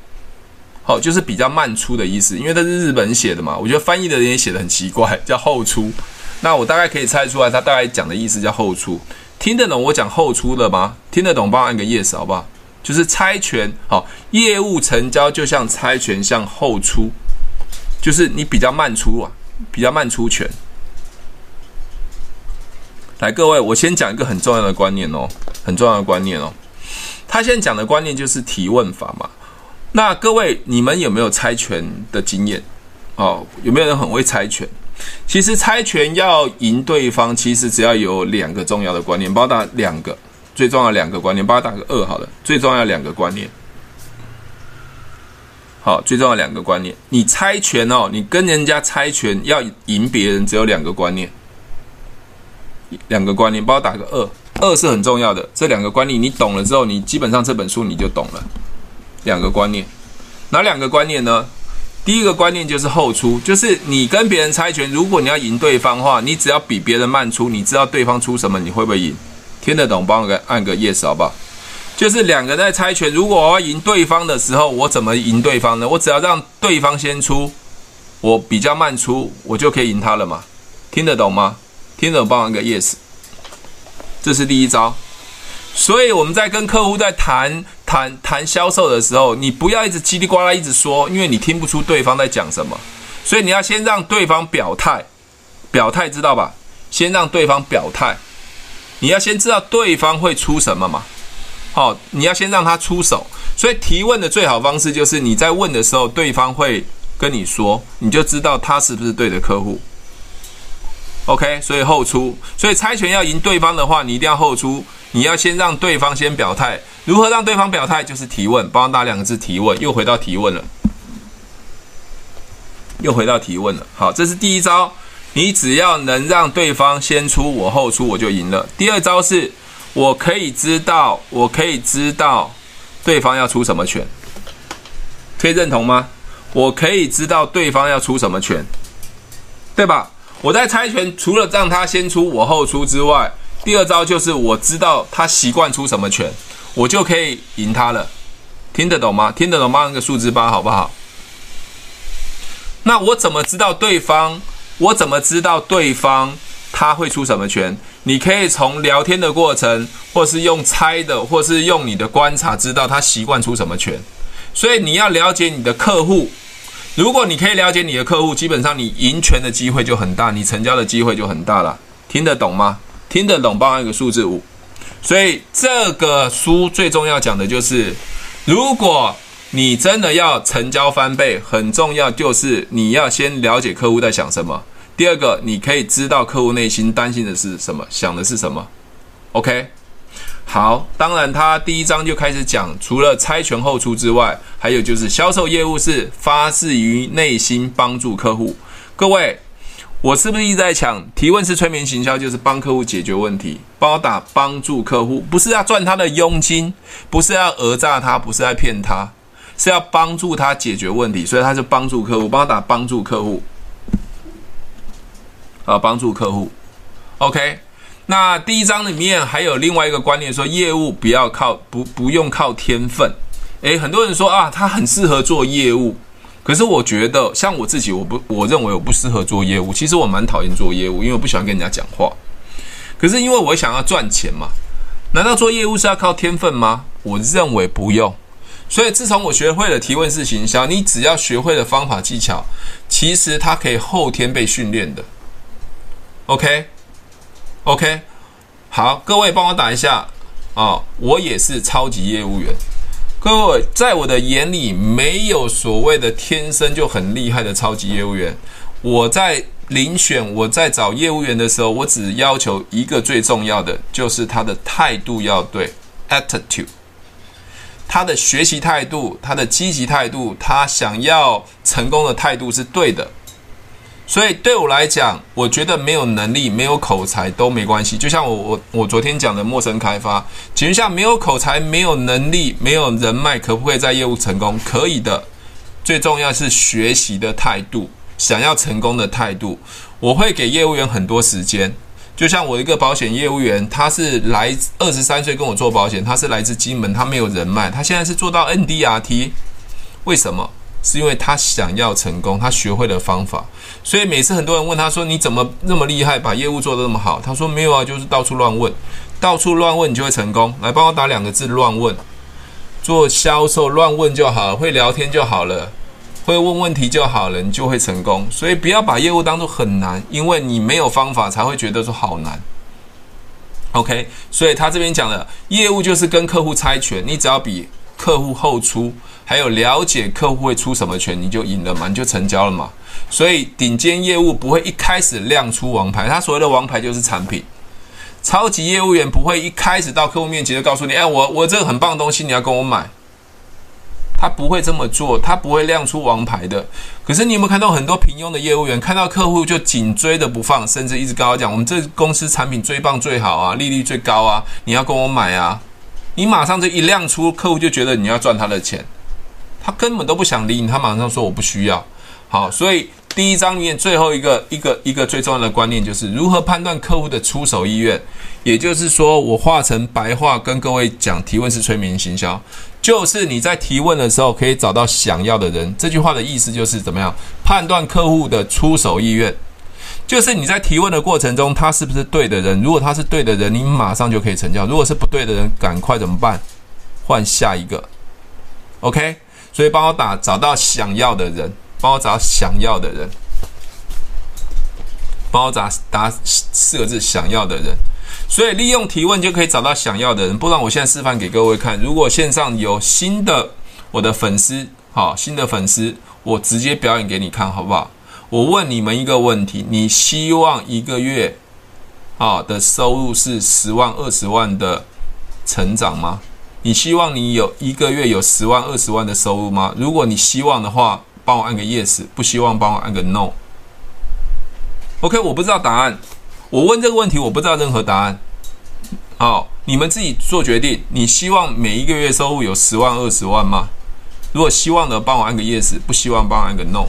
好，就是比较慢出的意思，因为它是日本写的嘛，我觉得翻译的人也写得很奇怪，叫后出。那我大概可以猜出来，他大概讲的意思叫后出。听得懂我讲后出了吗？听得懂，帮我按个 yes 好不好？就是猜拳，好，业务成交就像猜拳，像后出，就是你比较慢出啊，比较慢出拳。来，各位，我先讲一个很重要的观念哦，很重要的观念哦。他现在讲的观念就是提问法嘛。那各位，你们有没有猜拳的经验？哦，有没有人很会猜拳？其实猜拳要赢对方，其实只要有两个重要的观念，帮我打两个最重要的两个观念，帮我打个二好了。最重要两个观念，好，最重要两个观念。你猜拳哦，你跟人家猜拳要赢别人，只有两个观念，两个观念，帮我打个二，二是很重要的。这两个观念你懂了之后，你基本上这本书你就懂了。两个观念，哪两个观念呢？第一个观念就是后出，就是你跟别人猜拳，如果你要赢对方的话，你只要比别人慢出，你知道对方出什么，你会不会赢？听得懂？帮我个按个 yes 好不好？就是两个在猜拳，如果我要赢对方的时候，我怎么赢对方呢？我只要让对方先出，我比较慢出，我就可以赢他了嘛？听得懂吗？听得懂？帮我一个 yes。这是第一招。所以我们在跟客户在谈谈谈销售的时候，你不要一直叽里呱啦一直说，因为你听不出对方在讲什么。所以你要先让对方表态，表态知道吧？先让对方表态，你要先知道对方会出什么嘛。好，你要先让他出手。所以提问的最好方式就是你在问的时候，对方会跟你说，你就知道他是不是对的客户。OK，所以后出。所以猜拳要赢对方的话，你一定要后出。你要先让对方先表态，如何让对方表态？就是提问，帮我打两个字提问，又回到提问了，又回到提问了。好，这是第一招，你只要能让对方先出，我后出，我就赢了。第二招是，我可以知道，我可以知道对方要出什么拳，可以认同吗？我可以知道对方要出什么拳，对吧？我在猜拳，除了让他先出，我后出之外。第二招就是我知道他习惯出什么拳，我就可以赢他了。听得懂吗？听得懂吗？那个数字八好不好？那我怎么知道对方？我怎么知道对方他会出什么拳？你可以从聊天的过程，或是用猜的，或是用你的观察，知道他习惯出什么拳。所以你要了解你的客户。如果你可以了解你的客户，基本上你赢拳的机会就很大，你成交的机会就很大了。听得懂吗？听得懂，帮我一个数字五。所以这个书最重要讲的就是，如果你真的要成交翻倍，很重要就是你要先了解客户在想什么。第二个，你可以知道客户内心担心的是什么，想的是什么。OK，好，当然他第一章就开始讲，除了猜拳后出之外，还有就是销售业务是发自于内心帮助客户。各位。我是不是一直在讲提问式催眠行销，就是帮客户解决问题，帮我打帮助客户，不是要赚他的佣金，不是要讹诈他，不是在骗他，是要帮助他解决问题，所以他就帮助客户，帮我打帮助客户，啊，帮助客户，OK。那第一章里面还有另外一个观念，说业务不要靠不不用靠天分，诶，很多人说啊，他很适合做业务。可是我觉得，像我自己，我不，我认为我不适合做业务。其实我蛮讨厌做业务，因为我不喜欢跟人家讲话。可是因为我想要赚钱嘛，难道做业务是要靠天分吗？我认为不用。所以自从我学会了提问式行销，你只要学会了方法技巧，其实它可以后天被训练的。OK，OK，好，各位帮我打一下哦，我也是超级业务员。各位，在我的眼里，没有所谓的天生就很厉害的超级业务员。我在遴选、我在找业务员的时候，我只要求一个最重要的，就是他的态度要对，attitude，他的学习态度、他的积极态度、他想要成功的态度是对的。所以对我来讲，我觉得没有能力、没有口才都没关系。就像我我我昨天讲的陌生开发，其实像，没有口才、没有能力、没有人脉，可不可以在业务成功？可以的。最重要是学习的态度，想要成功的态度。我会给业务员很多时间。就像我一个保险业务员，他是来二十三岁跟我做保险，他是来自金门，他没有人脉，他现在是做到 NDRT，为什么？是因为他想要成功，他学会了方法，所以每次很多人问他说：“你怎么那么厉害，把业务做得那么好？”他说：“没有啊，就是到处乱问，到处乱问你就会成功。”来帮我打两个字：乱问。做销售乱问就好了，会聊天就好了，会问问题就好了，你就会成功。所以不要把业务当做很难，因为你没有方法才会觉得说好难。OK，所以他这边讲的业务就是跟客户猜拳，你只要比客户后出。还有了解客户会出什么权，你就赢了嘛，你就成交了嘛。所以顶尖业务不会一开始亮出王牌，他所谓的王牌就是产品。超级业务员不会一开始到客户面前就告诉你，哎，我我这个很棒的东西，你要跟我买。他不会这么做，他不会亮出王牌的。可是你有没有看到很多平庸的业务员，看到客户就紧追的不放，甚至一直跟他讲，我们这公司产品最棒最好啊，利率最高啊，你要跟我买啊。你马上就一亮出，客户就觉得你要赚他的钱。他根本都不想理你，他马上说我不需要。好，所以第一章里面最后一个一个一个最重要的观念就是如何判断客户的出手意愿。也就是说，我化成白话跟各位讲提问式催眠行销，就是你在提问的时候可以找到想要的人。这句话的意思就是怎么样判断客户的出手意愿，就是你在提问的过程中，他是不是对的人？如果他是对的人，你马上就可以成交；如果是不对的人，赶快怎么办？换下一个。OK。所以帮我打找到想要的人，帮我找想要的人，帮我打打四个字想要的人。所以利用提问就可以找到想要的人。不然我现在示范给各位看。如果线上有新的我的粉丝，好，新的粉丝，我直接表演给你看，好不好？我问你们一个问题：你希望一个月啊的收入是十万、二十万的成长吗？你希望你有一个月有十万、二十万的收入吗？如果你希望的话，帮我按个 yes；不希望，帮我按个 no。OK，我不知道答案。我问这个问题，我不知道任何答案。好，你们自己做决定。你希望每一个月收入有十万、二十万吗？如果希望的，帮我按个 yes；不希望，帮我按个 no。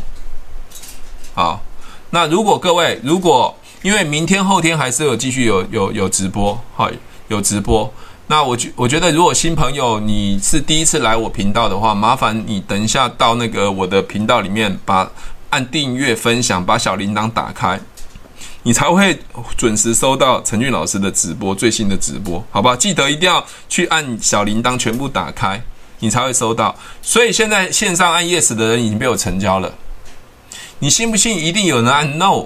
好，那如果各位，如果因为明天、后天还是有继续有有有直播，好，有直播。那我觉我觉得，如果新朋友你是第一次来我频道的话，麻烦你等一下到那个我的频道里面，把按订阅、分享，把小铃铛打开，你才会准时收到陈俊老师的直播最新的直播，好吧？记得一定要去按小铃铛，全部打开，你才会收到。所以现在线上按 yes 的人已经被我成交了，你信不信？一定有人按 no，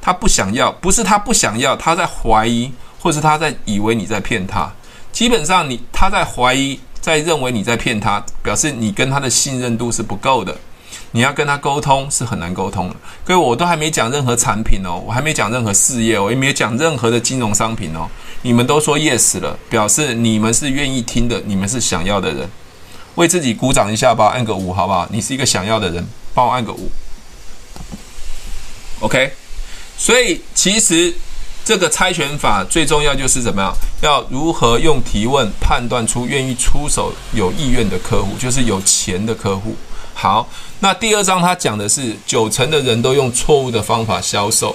他不想要，不是他不想要，他在怀疑。或是他在以为你在骗他，基本上你他在怀疑，在认为你在骗他，表示你跟他的信任度是不够的。你要跟他沟通是很难沟通的。各位，我都还没讲任何产品哦，我还没讲任何事业，我也没有讲任何的金融商品哦。你们都说 yes 了，表示你们是愿意听的，你们是想要的人。为自己鼓掌一下吧，按个五好不好？你是一个想要的人，帮我按个五。OK，所以其实这个猜拳法最重要就是怎么样？要如何用提问判断出愿意出手、有意愿的客户，就是有钱的客户。好，那第二章他讲的是九成的人都用错误的方法销售。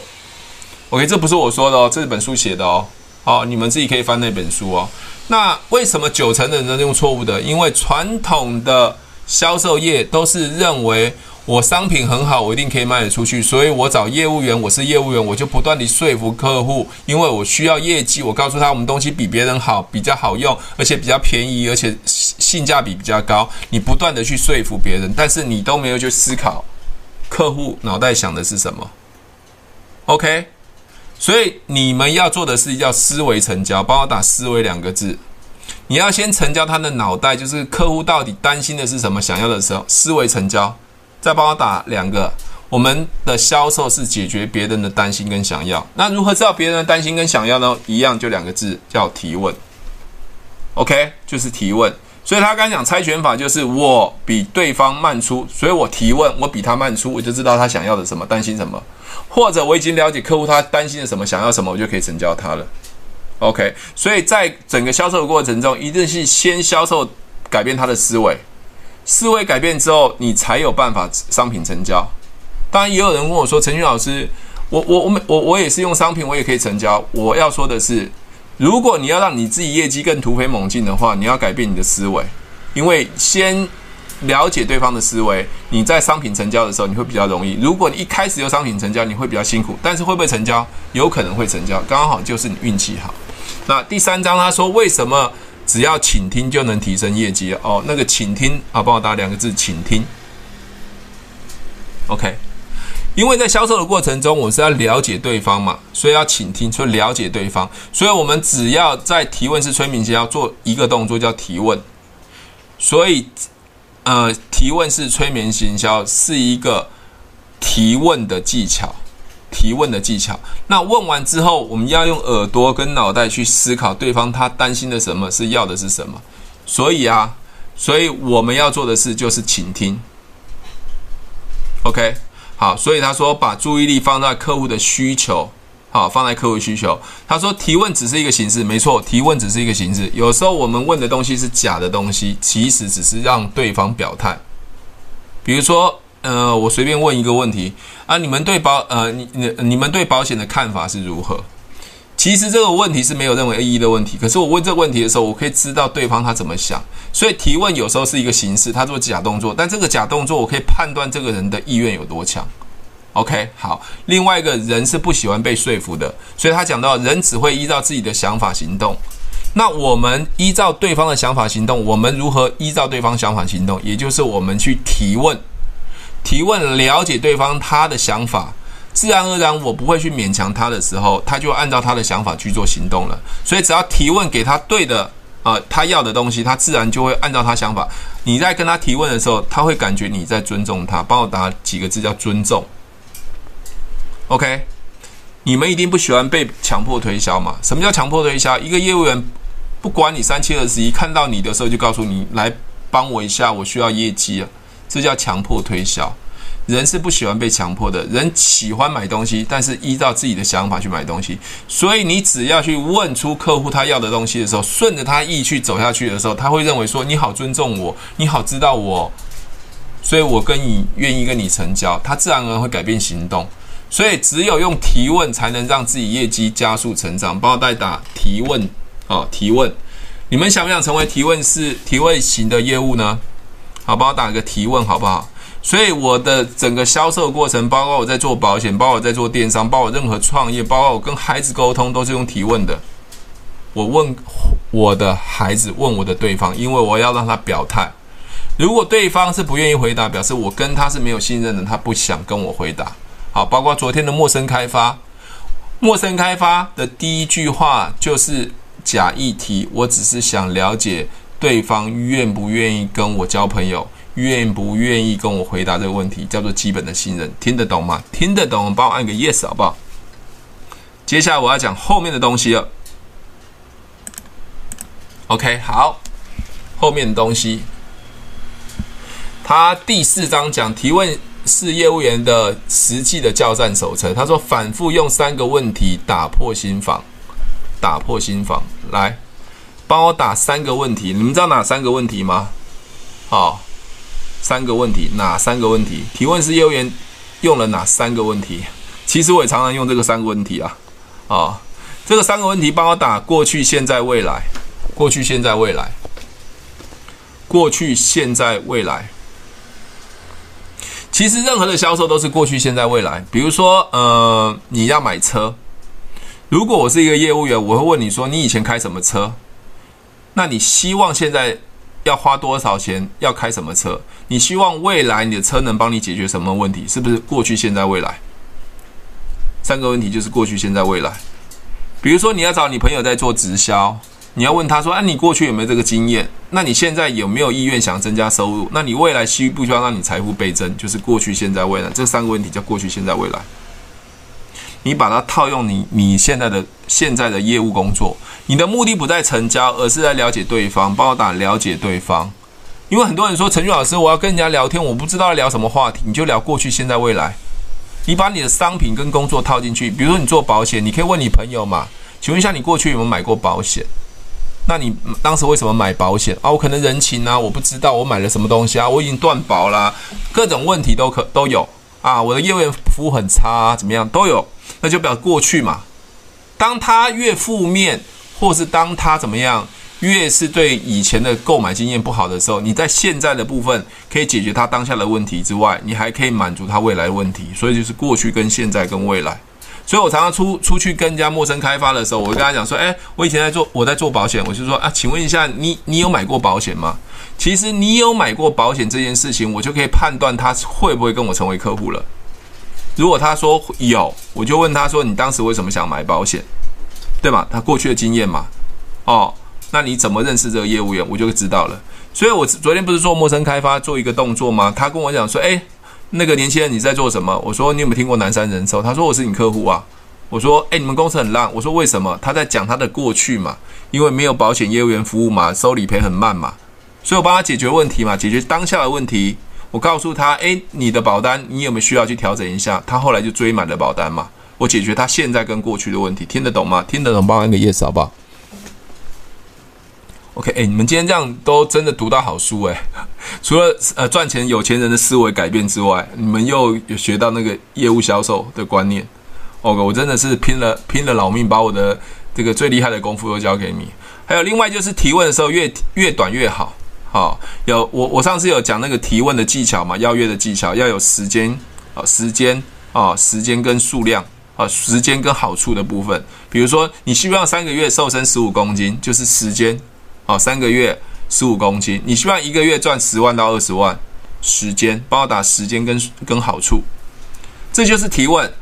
OK，这不是我说的哦，这是本书写的哦。好，你们自己可以翻那本书哦。那为什么九成的人都用错误的？因为传统的销售业都是认为我商品很好，我一定可以卖得出去，所以我找业务员，我是业务员，我就不断地说服客户，因为我需要业绩。我告诉他，我们东西比别人好，比较好用，而且比较便宜，而且性价比比较高。你不断地去说服别人，但是你都没有去思考客户脑袋想的是什么。OK。所以你们要做的是叫思维成交，帮我打“思维”两个字。你要先成交他的脑袋，就是客户到底担心的是什么，想要的时候，思维成交。再帮我打两个，我们的销售是解决别人的担心跟想要。那如何知道别人的担心跟想要呢？一样就两个字，叫提问。OK，就是提问。所以他刚讲猜拳法，就是我比对方慢出，所以我提问，我比他慢出，我就知道他想要的什么，担心什么。或者我已经了解客户他担心的什么，想要什么，我就可以成交他了。OK，所以在整个销售的过程中，一定是先销售改变他的思维，思维改变之后，你才有办法商品成交。当然，也有人问我说：“陈俊老师，我我我我我也是用商品，我也可以成交。”我要说的是，如果你要让你自己业绩更突飞猛进的话，你要改变你的思维，因为先。了解对方的思维，你在商品成交的时候，你会比较容易。如果你一开始就商品成交，你会比较辛苦。但是会不会成交？有可能会成交，刚好就是你运气好。那第三章他说，为什么只要倾听就能提升业绩？哦，那个倾听啊，帮我打两个字，倾听。OK，因为在销售的过程中，我是要了解对方嘛，所以要倾听，所以了解对方。所以我们只要在提问式催眠前要做一个动作，叫提问。所以。呃，提问式催眠行销是一个提问的技巧，提问的技巧。那问完之后，我们要用耳朵跟脑袋去思考对方他担心的什么，是要的是什么。所以啊，所以我们要做的事就是倾听。OK，好，所以他说把注意力放在客户的需求。好，放在客户需求。他说提问只是一个形式，没错，提问只是一个形式。有时候我们问的东西是假的东西，其实只是让对方表态。比如说，呃，我随便问一个问题啊，你们对保呃，你你你们对保险的看法是如何？其实这个问题是没有任何意义的问题。可是我问这个问题的时候，我可以知道对方他怎么想。所以提问有时候是一个形式，他做假动作，但这个假动作我可以判断这个人的意愿有多强。OK，好。另外一个人是不喜欢被说服的，所以他讲到人只会依照自己的想法行动。那我们依照对方的想法行动，我们如何依照对方想法行动？也就是我们去提问，提问了解对方他的想法，自然而然我不会去勉强他的时候，他就按照他的想法去做行动了。所以只要提问给他对的、呃，他要的东西，他自然就会按照他想法。你在跟他提问的时候，他会感觉你在尊重他。帮我打几个字叫尊重。OK，你们一定不喜欢被强迫推销嘛？什么叫强迫推销？一个业务员不管你三七二十一，看到你的时候就告诉你来帮我一下，我需要业绩啊，这叫强迫推销。人是不喜欢被强迫的，人喜欢买东西，但是依照自己的想法去买东西。所以你只要去问出客户他要的东西的时候，顺着他意去走下去的时候，他会认为说你好尊重我，你好知道我，所以我跟你愿意跟你成交，他自然而然会改变行动。所以，只有用提问才能让自己业绩加速成长。帮我代打提问哦，提问。你们想不想成为提问式、提问型的业务呢？好，帮我打个提问，好不好？所以，我的整个销售过程，包括我在做保险，包括我在做电商，包括我任何创业，包括我跟孩子沟通，都是用提问的。我问我的孩子，问我的对方，因为我要让他表态。如果对方是不愿意回答，表示我跟他是没有信任的，他不想跟我回答。好，包括昨天的陌生开发，陌生开发的第一句话就是假议题，我只是想了解对方愿不愿意跟我交朋友，愿不愿意跟我回答这个问题，叫做基本的信任，听得懂吗？听得懂，帮我按个 yes 好不好？接下来我要讲后面的东西了。OK，好，后面的东西，他第四章讲提问。是业务员的实际的教战手册。他说，反复用三个问题打破心防，打破心防。来，帮我打三个问题。你们知道哪三个问题吗？好，三个问题，哪三个问题？提问是业务员用了哪三个问题？其实我也常常用这个三个问题啊。啊，这个三个问题帮我打过去、现在、未来。过去、现在、未来。过去、现在、未来。其实任何的销售都是过去、现在、未来。比如说，呃，你要买车，如果我是一个业务员，我会问你说，你以前开什么车？那你希望现在要花多少钱要开什么车？你希望未来你的车能帮你解决什么问题？是不是过去、现在、未来？三个问题就是过去、现在、未来。比如说，你要找你朋友在做直销。你要问他说：“啊，你过去有没有这个经验？那你现在有没有意愿想增加收入？那你未来需不需要让你财富倍增？就是过去、现在、未来这三个问题叫过去、现在、未来。你把它套用你你现在的现在的业务工作，你的目的不在成交，而是在了解对方。帮我打了解对方，因为很多人说陈俊老师，我要跟人家聊天，我不知道聊什么话题，你就聊过去、现在、未来。你把你的商品跟工作套进去，比如说你做保险，你可以问你朋友嘛，请问一下你过去有没有买过保险？”那你当时为什么买保险啊？我可能人情啊，我不知道我买了什么东西啊，我已经断保啦，各种问题都可都有啊。我的业务员服务很差啊，怎么样都有，那就表过去嘛。当他越负面，或是当他怎么样，越是对以前的购买经验不好的时候，你在现在的部分可以解决他当下的问题之外，你还可以满足他未来的问题，所以就是过去跟现在跟未来。所以我常常出出去跟人家陌生开发的时候，我会跟他讲说：“诶，我以前在做，我在做保险，我就说啊，请问一下，你你有买过保险吗？其实你有买过保险这件事情，我就可以判断他会不会跟我成为客户了。如果他说有，我就问他说：你当时为什么想买保险？对吗？他过去的经验嘛。哦，那你怎么认识这个业务员？我就知道了。所以我昨天不是做陌生开发做一个动作吗？他跟我讲说：诶。那个年轻人，你在做什么？我说你有没有听过南山人寿？他说我是你客户啊。我说诶，你们公司很烂。我说为什么？他在讲他的过去嘛，因为没有保险业务员服务嘛，收理赔很慢嘛，所以我帮他解决问题嘛，解决当下的问题。我告诉他，诶，你的保单你有没有需要去调整一下？他后来就追满了保单嘛。我解决他现在跟过去的问题，听得懂吗？听得懂，帮我按个 yes 好不好？OK，哎，你们今天这样都真的读到好书哎！[LAUGHS] 除了呃赚钱有钱人的思维改变之外，你们又有学到那个业务销售的观念。OK，我真的是拼了拼了老命，把我的这个最厉害的功夫都交给你。还有另外就是提问的时候越越短越好。好，有我我上次有讲那个提问的技巧嘛，邀约的技巧要有时间啊，时间啊，时间跟数量啊，时间跟好处的部分。比如说你希望三个月瘦身十五公斤，就是时间。哦，三个月十五公斤，你希望一个月赚十万到二十万，时间帮我打时间跟跟好处，这就是提问。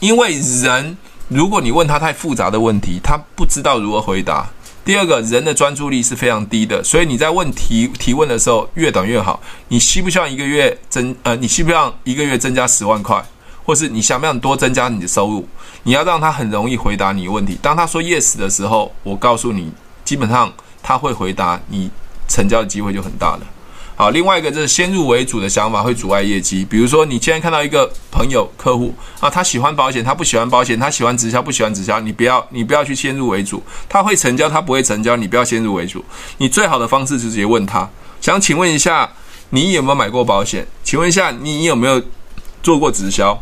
因为人，如果你问他太复杂的问题，他不知道如何回答。第二个，人的专注力是非常低的，所以你在问提提问的时候越短越好。你希不希望一个月增呃，你希不希望一个月增加十万块，或是你想不想多增加你的收入？你要让他很容易回答你问题。当他说 yes 的时候，我告诉你，基本上。他会回答，你成交的机会就很大了。好，另外一个就是先入为主的想法会阻碍业绩。比如说，你今天看到一个朋友客户啊，他喜欢保险，他不喜欢保险，他喜欢直销，不喜欢直销，你不要，你不要去先入为主。他会成交，他不会成交，你不要先入为主。你最好的方式是直接问他，想请问一下，你有没有买过保险？请问一下，你有没有做过直销？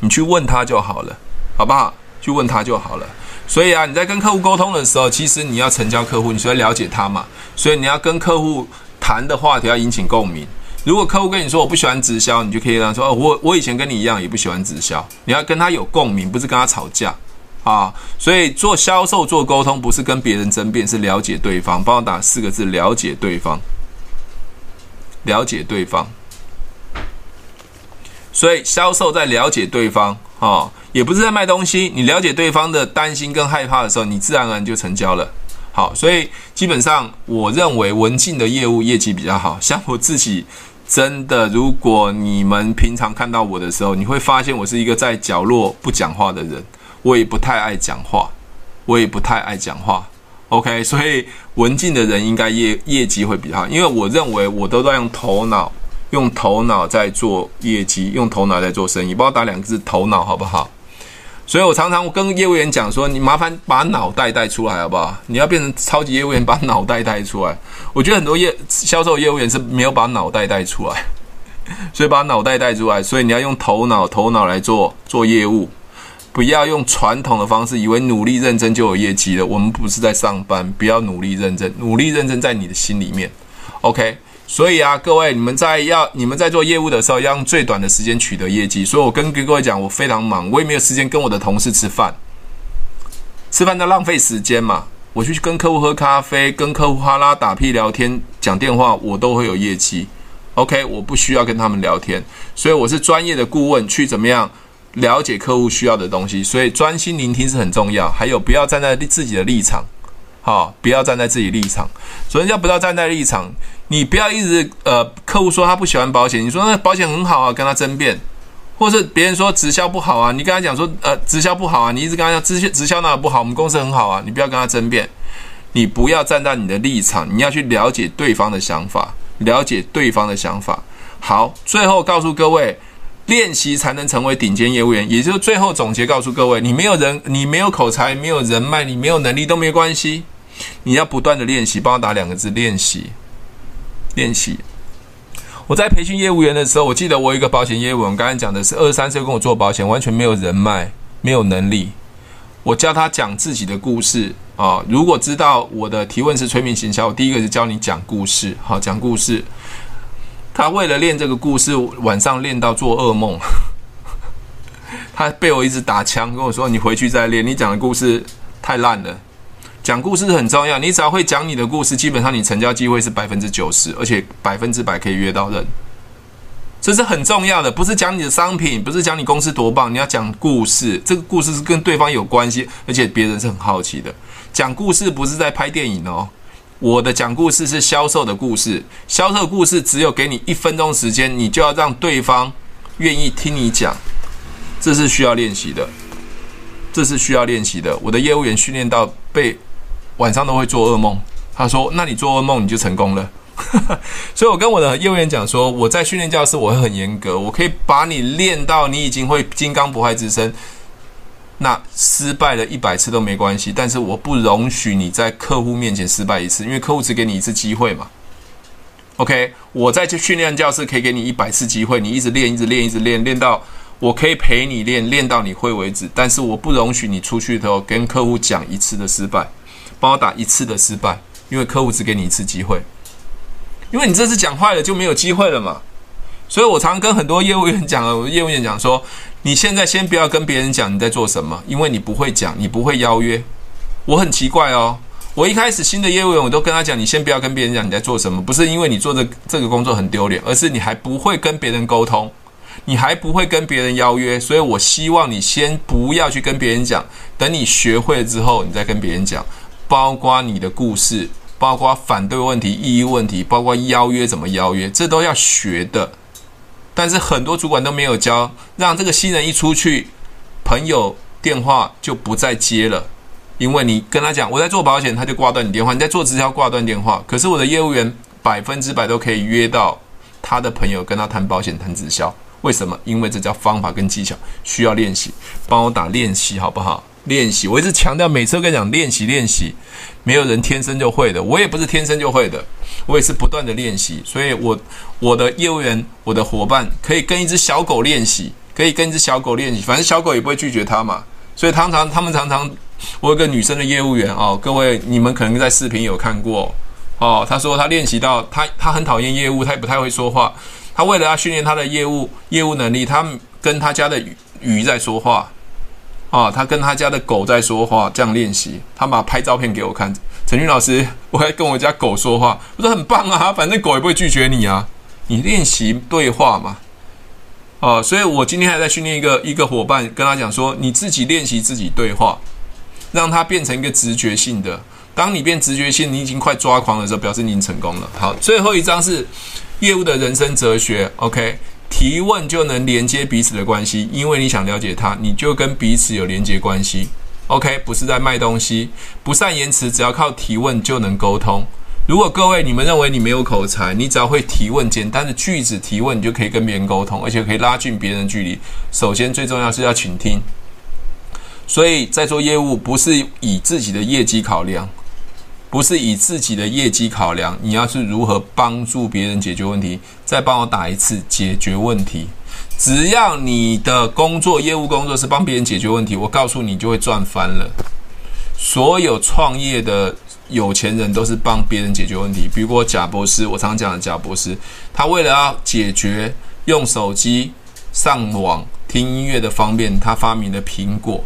你去问他就好了，好不好？去问他就好了。所以啊，你在跟客户沟通的时候，其实你要成交客户，你需要了解他嘛。所以你要跟客户谈的话题要引起共鸣。如果客户跟你说我不喜欢直销，你就可以让他说哦，我我以前跟你一样也不喜欢直销。你要跟他有共鸣，不是跟他吵架啊。所以做销售做沟通不是跟别人争辩，是了解对方。帮我打四个字：了解对方。了解对方。所以销售在了解对方啊。也不是在卖东西，你了解对方的担心跟害怕的时候，你自然而然就成交了。好，所以基本上我认为文静的业务业绩比较好。像我自己，真的，如果你们平常看到我的时候，你会发现我是一个在角落不讲话的人，我也不太爱讲话，我也不太爱讲话。OK，所以文静的人应该业业绩会比较好，因为我认为我都在用头脑用头脑在做业绩，用头脑在做生意。帮我打两个字“头脑”好不好？所以我常常跟业务员讲说：“你麻烦把脑袋带出来好不好？你要变成超级业务员，把脑袋带出来。”我觉得很多业销售业务员是没有把脑袋带出来，[LAUGHS] 所以把脑袋带出来。所以你要用头脑，头脑来做做业务。不要用传统的方式，以为努力认真就有业绩了。我们不是在上班，不要努力认真，努力认真在你的心里面。OK，所以啊，各位，你们在要你们在做业务的时候，要用最短的时间取得业绩。所以我跟各位讲，我非常忙，我也没有时间跟我的同事吃饭，吃饭在浪费时间嘛。我去跟客户喝咖啡，跟客户哈拉打屁聊天，讲电话，我都会有业绩。OK，我不需要跟他们聊天，所以我是专业的顾问，去怎么样？了解客户需要的东西，所以专心聆听是很重要。还有，不要站在自己的立场，好，不要站在自己立场。所以要不要站在立场，你不要一直呃，客户说他不喜欢保险，你说那保险很好啊，跟他争辩，或是别人说直销不好啊，你跟他讲说呃，直销不好啊，你一直跟他讲直销直销哪不好，我们公司很好啊，你不要跟他争辩，你不要站在你的立场，你要去了解对方的想法，了解对方的想法。好，最后告诉各位。练习才能成为顶尖业务员，也就是最后总结告诉各位：你没有人，你没有口才，没有人脉，你没有能力都没关系，你要不断的练习。帮我打两个字：练习。练习。我在培训业务员的时候，我记得我有一个保险业务员，刚才讲的是二十三岁跟我做保险，完全没有人脉，没有能力。我教他讲自己的故事啊。如果知道我的提问是催眠行销，我第一个是教你讲故事，好，讲故事。他为了练这个故事，晚上练到做噩梦。[LAUGHS] 他被我一直打枪，跟我说：“你回去再练，你讲的故事太烂了。”讲故事很重要，你只要会讲你的故事，基本上你成交机会是百分之九十，而且百分之百可以约到人。这是很重要的，不是讲你的商品，不是讲你公司多棒，你要讲故事。这个故事是跟对方有关系，而且别人是很好奇的。讲故事不是在拍电影哦。我的讲故事是销售的故事，销售故事只有给你一分钟时间，你就要让对方愿意听你讲，这是需要练习的，这是需要练习的。我的业务员训练到被晚上都会做噩梦，他说：“那你做噩梦你就成功了。[LAUGHS] ”所以我跟我的业务员讲说，我在训练教室我会很严格，我可以把你练到你已经会金刚不坏之身。那失败了一百次都没关系，但是我不容许你在客户面前失败一次，因为客户只给你一次机会嘛。OK，我在这训练教室可以给你一百次机会，你一直练，一直练，一直练，练到我可以陪你练，练到你会为止。但是我不容许你出去的时候跟客户讲一次的失败，帮我打一次的失败，因为客户只给你一次机会，因为你这次讲坏了就没有机会了嘛。所以我常跟很多业务员讲啊，我业务员讲说。你现在先不要跟别人讲你在做什么，因为你不会讲，你不会邀约。我很奇怪哦，我一开始新的业务员我都跟他讲，你先不要跟别人讲你在做什么，不是因为你做的这个工作很丢脸，而是你还不会跟别人沟通，你还不会跟别人邀约，所以我希望你先不要去跟别人讲，等你学会了之后，你再跟别人讲，包括你的故事，包括反对问题、异议问题，包括邀约怎么邀约，这都要学的。但是很多主管都没有教，让这个新人一出去，朋友电话就不再接了，因为你跟他讲我在做保险，他就挂断你电话；你在做直销，挂断电话。可是我的业务员百分之百都可以约到他的朋友跟他谈保险、谈直销。为什么？因为这叫方法跟技巧，需要练习。帮我打练习好不好？练习，我一直强调，每次跟你讲练习练习，没有人天生就会的，我也不是天生就会的。我也是不断的练习，所以我我的业务员、我的伙伴可以跟一只小狗练习，可以跟一只小狗练习，反正小狗也不会拒绝他嘛。所以常常他们常常，我有个女生的业务员哦，各位你们可能在视频有看过哦，她说她练习到她她很讨厌业务，她也不太会说话，她为了要训练她的业务业务能力，她跟她家的鱼鱼在说话啊，他跟他家的狗在说话，这样练习，他把拍照片给我看。陈军老师，我还跟我家狗说话，我说很棒啊，反正狗也不会拒绝你啊。你练习对话嘛，啊，所以我今天还在训练一个一个伙伴，跟他讲说，你自己练习自己对话，让它变成一个直觉性的。当你变直觉性，你已经快抓狂的时候，表示你已经成功了。好，最后一章是业务的人生哲学。OK，提问就能连接彼此的关系，因为你想了解他，你就跟彼此有连接关系。OK，不是在卖东西，不善言辞，只要靠提问就能沟通。如果各位你们认为你没有口才，你只要会提问简单的句子提问，你就可以跟别人沟通，而且可以拉近别人距离。首先最重要是要倾听。所以在做业务，不是以自己的业绩考量，不是以自己的业绩考量，你要是如何帮助别人解决问题？再帮我打一次解决问题。只要你的工作业务工作是帮别人解决问题，我告诉你就会赚翻了。所有创业的有钱人都是帮别人解决问题，比如贾博士，我常讲的贾博士，他为了要解决用手机上网听音乐的方便，他发明了苹果。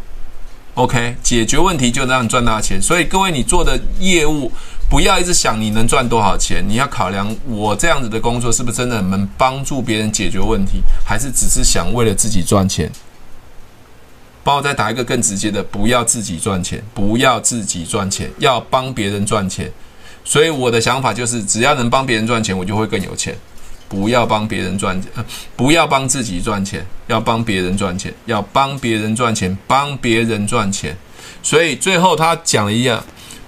OK，解决问题就能让你赚大钱。所以各位，你做的业务不要一直想你能赚多少钱，你要考量我这样子的工作是不是真的能帮助别人解决问题，还是只是想为了自己赚钱？帮我再打一个更直接的，不要自己赚钱，不要自己赚钱，要帮别人赚钱。所以我的想法就是，只要能帮别人赚钱，我就会更有钱。不要帮别人赚钱，不要帮自己赚钱，要帮别人赚钱，要帮别人赚钱，帮别人赚钱。所以最后他讲了一样，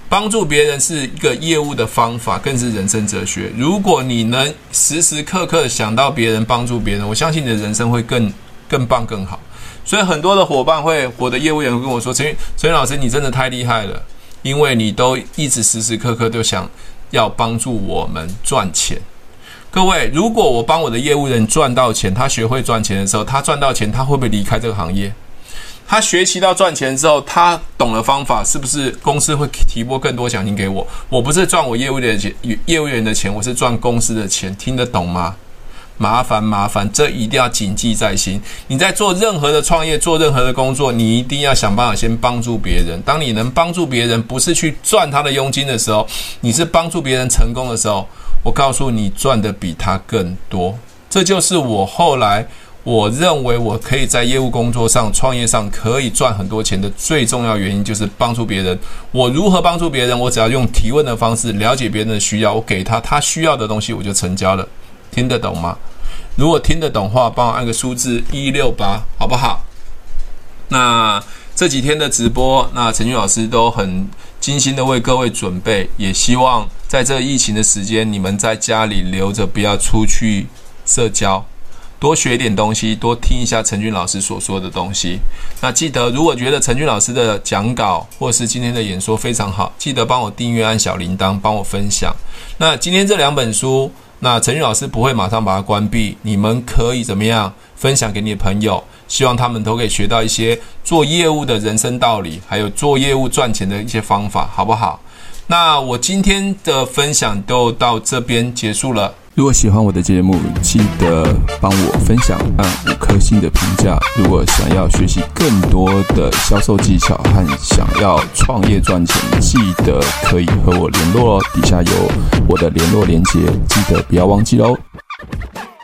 帮助别人是一个业务的方法，更是人生哲学。如果你能时时刻刻想到别人，帮助别人，我相信你的人生会更更棒更好。所以很多的伙伴会，我的业务员会跟我说：“陈云，陈云老师，你真的太厉害了，因为你都一直时时刻刻都想要帮助我们赚钱。”各位，如果我帮我的业务员赚到钱，他学会赚钱的时候，他赚到钱，他会不会离开这个行业？他学习到赚钱之后，他懂了方法，是不是公司会提拨更多奖金给我？我不是赚我业务的钱，业务员的钱，我是赚公司的钱，听得懂吗？麻烦麻烦，这一定要谨记在心。你在做任何的创业，做任何的工作，你一定要想办法先帮助别人。当你能帮助别人，不是去赚他的佣金的时候，你是帮助别人成功的时候。我告诉你，赚的比他更多，这就是我后来我认为我可以在业务工作上、创业上可以赚很多钱的最重要原因，就是帮助别人。我如何帮助别人？我只要用提问的方式了解别人的需要，我给他他需要的东西，我就成交了。听得懂吗？如果听得懂话，帮我按个数字一六八，好不好？那这几天的直播，那陈俊老师都很精心的为各位准备，也希望。在这疫情的时间，你们在家里留着，不要出去社交，多学点东西，多听一下陈俊老师所说的东西。那记得，如果觉得陈俊老师的讲稿或是今天的演说非常好，记得帮我订阅、按小铃铛，帮我分享。那今天这两本书，那陈俊老师不会马上把它关闭，你们可以怎么样分享给你的朋友，希望他们都可以学到一些做业务的人生道理，还有做业务赚钱的一些方法，好不好？那我今天的分享就到这边结束了。如果喜欢我的节目，记得帮我分享，按五颗星的评价。如果想要学习更多的销售技巧和想要创业赚钱，记得可以和我联络哦。底下有我的联络连接，记得不要忘记哦。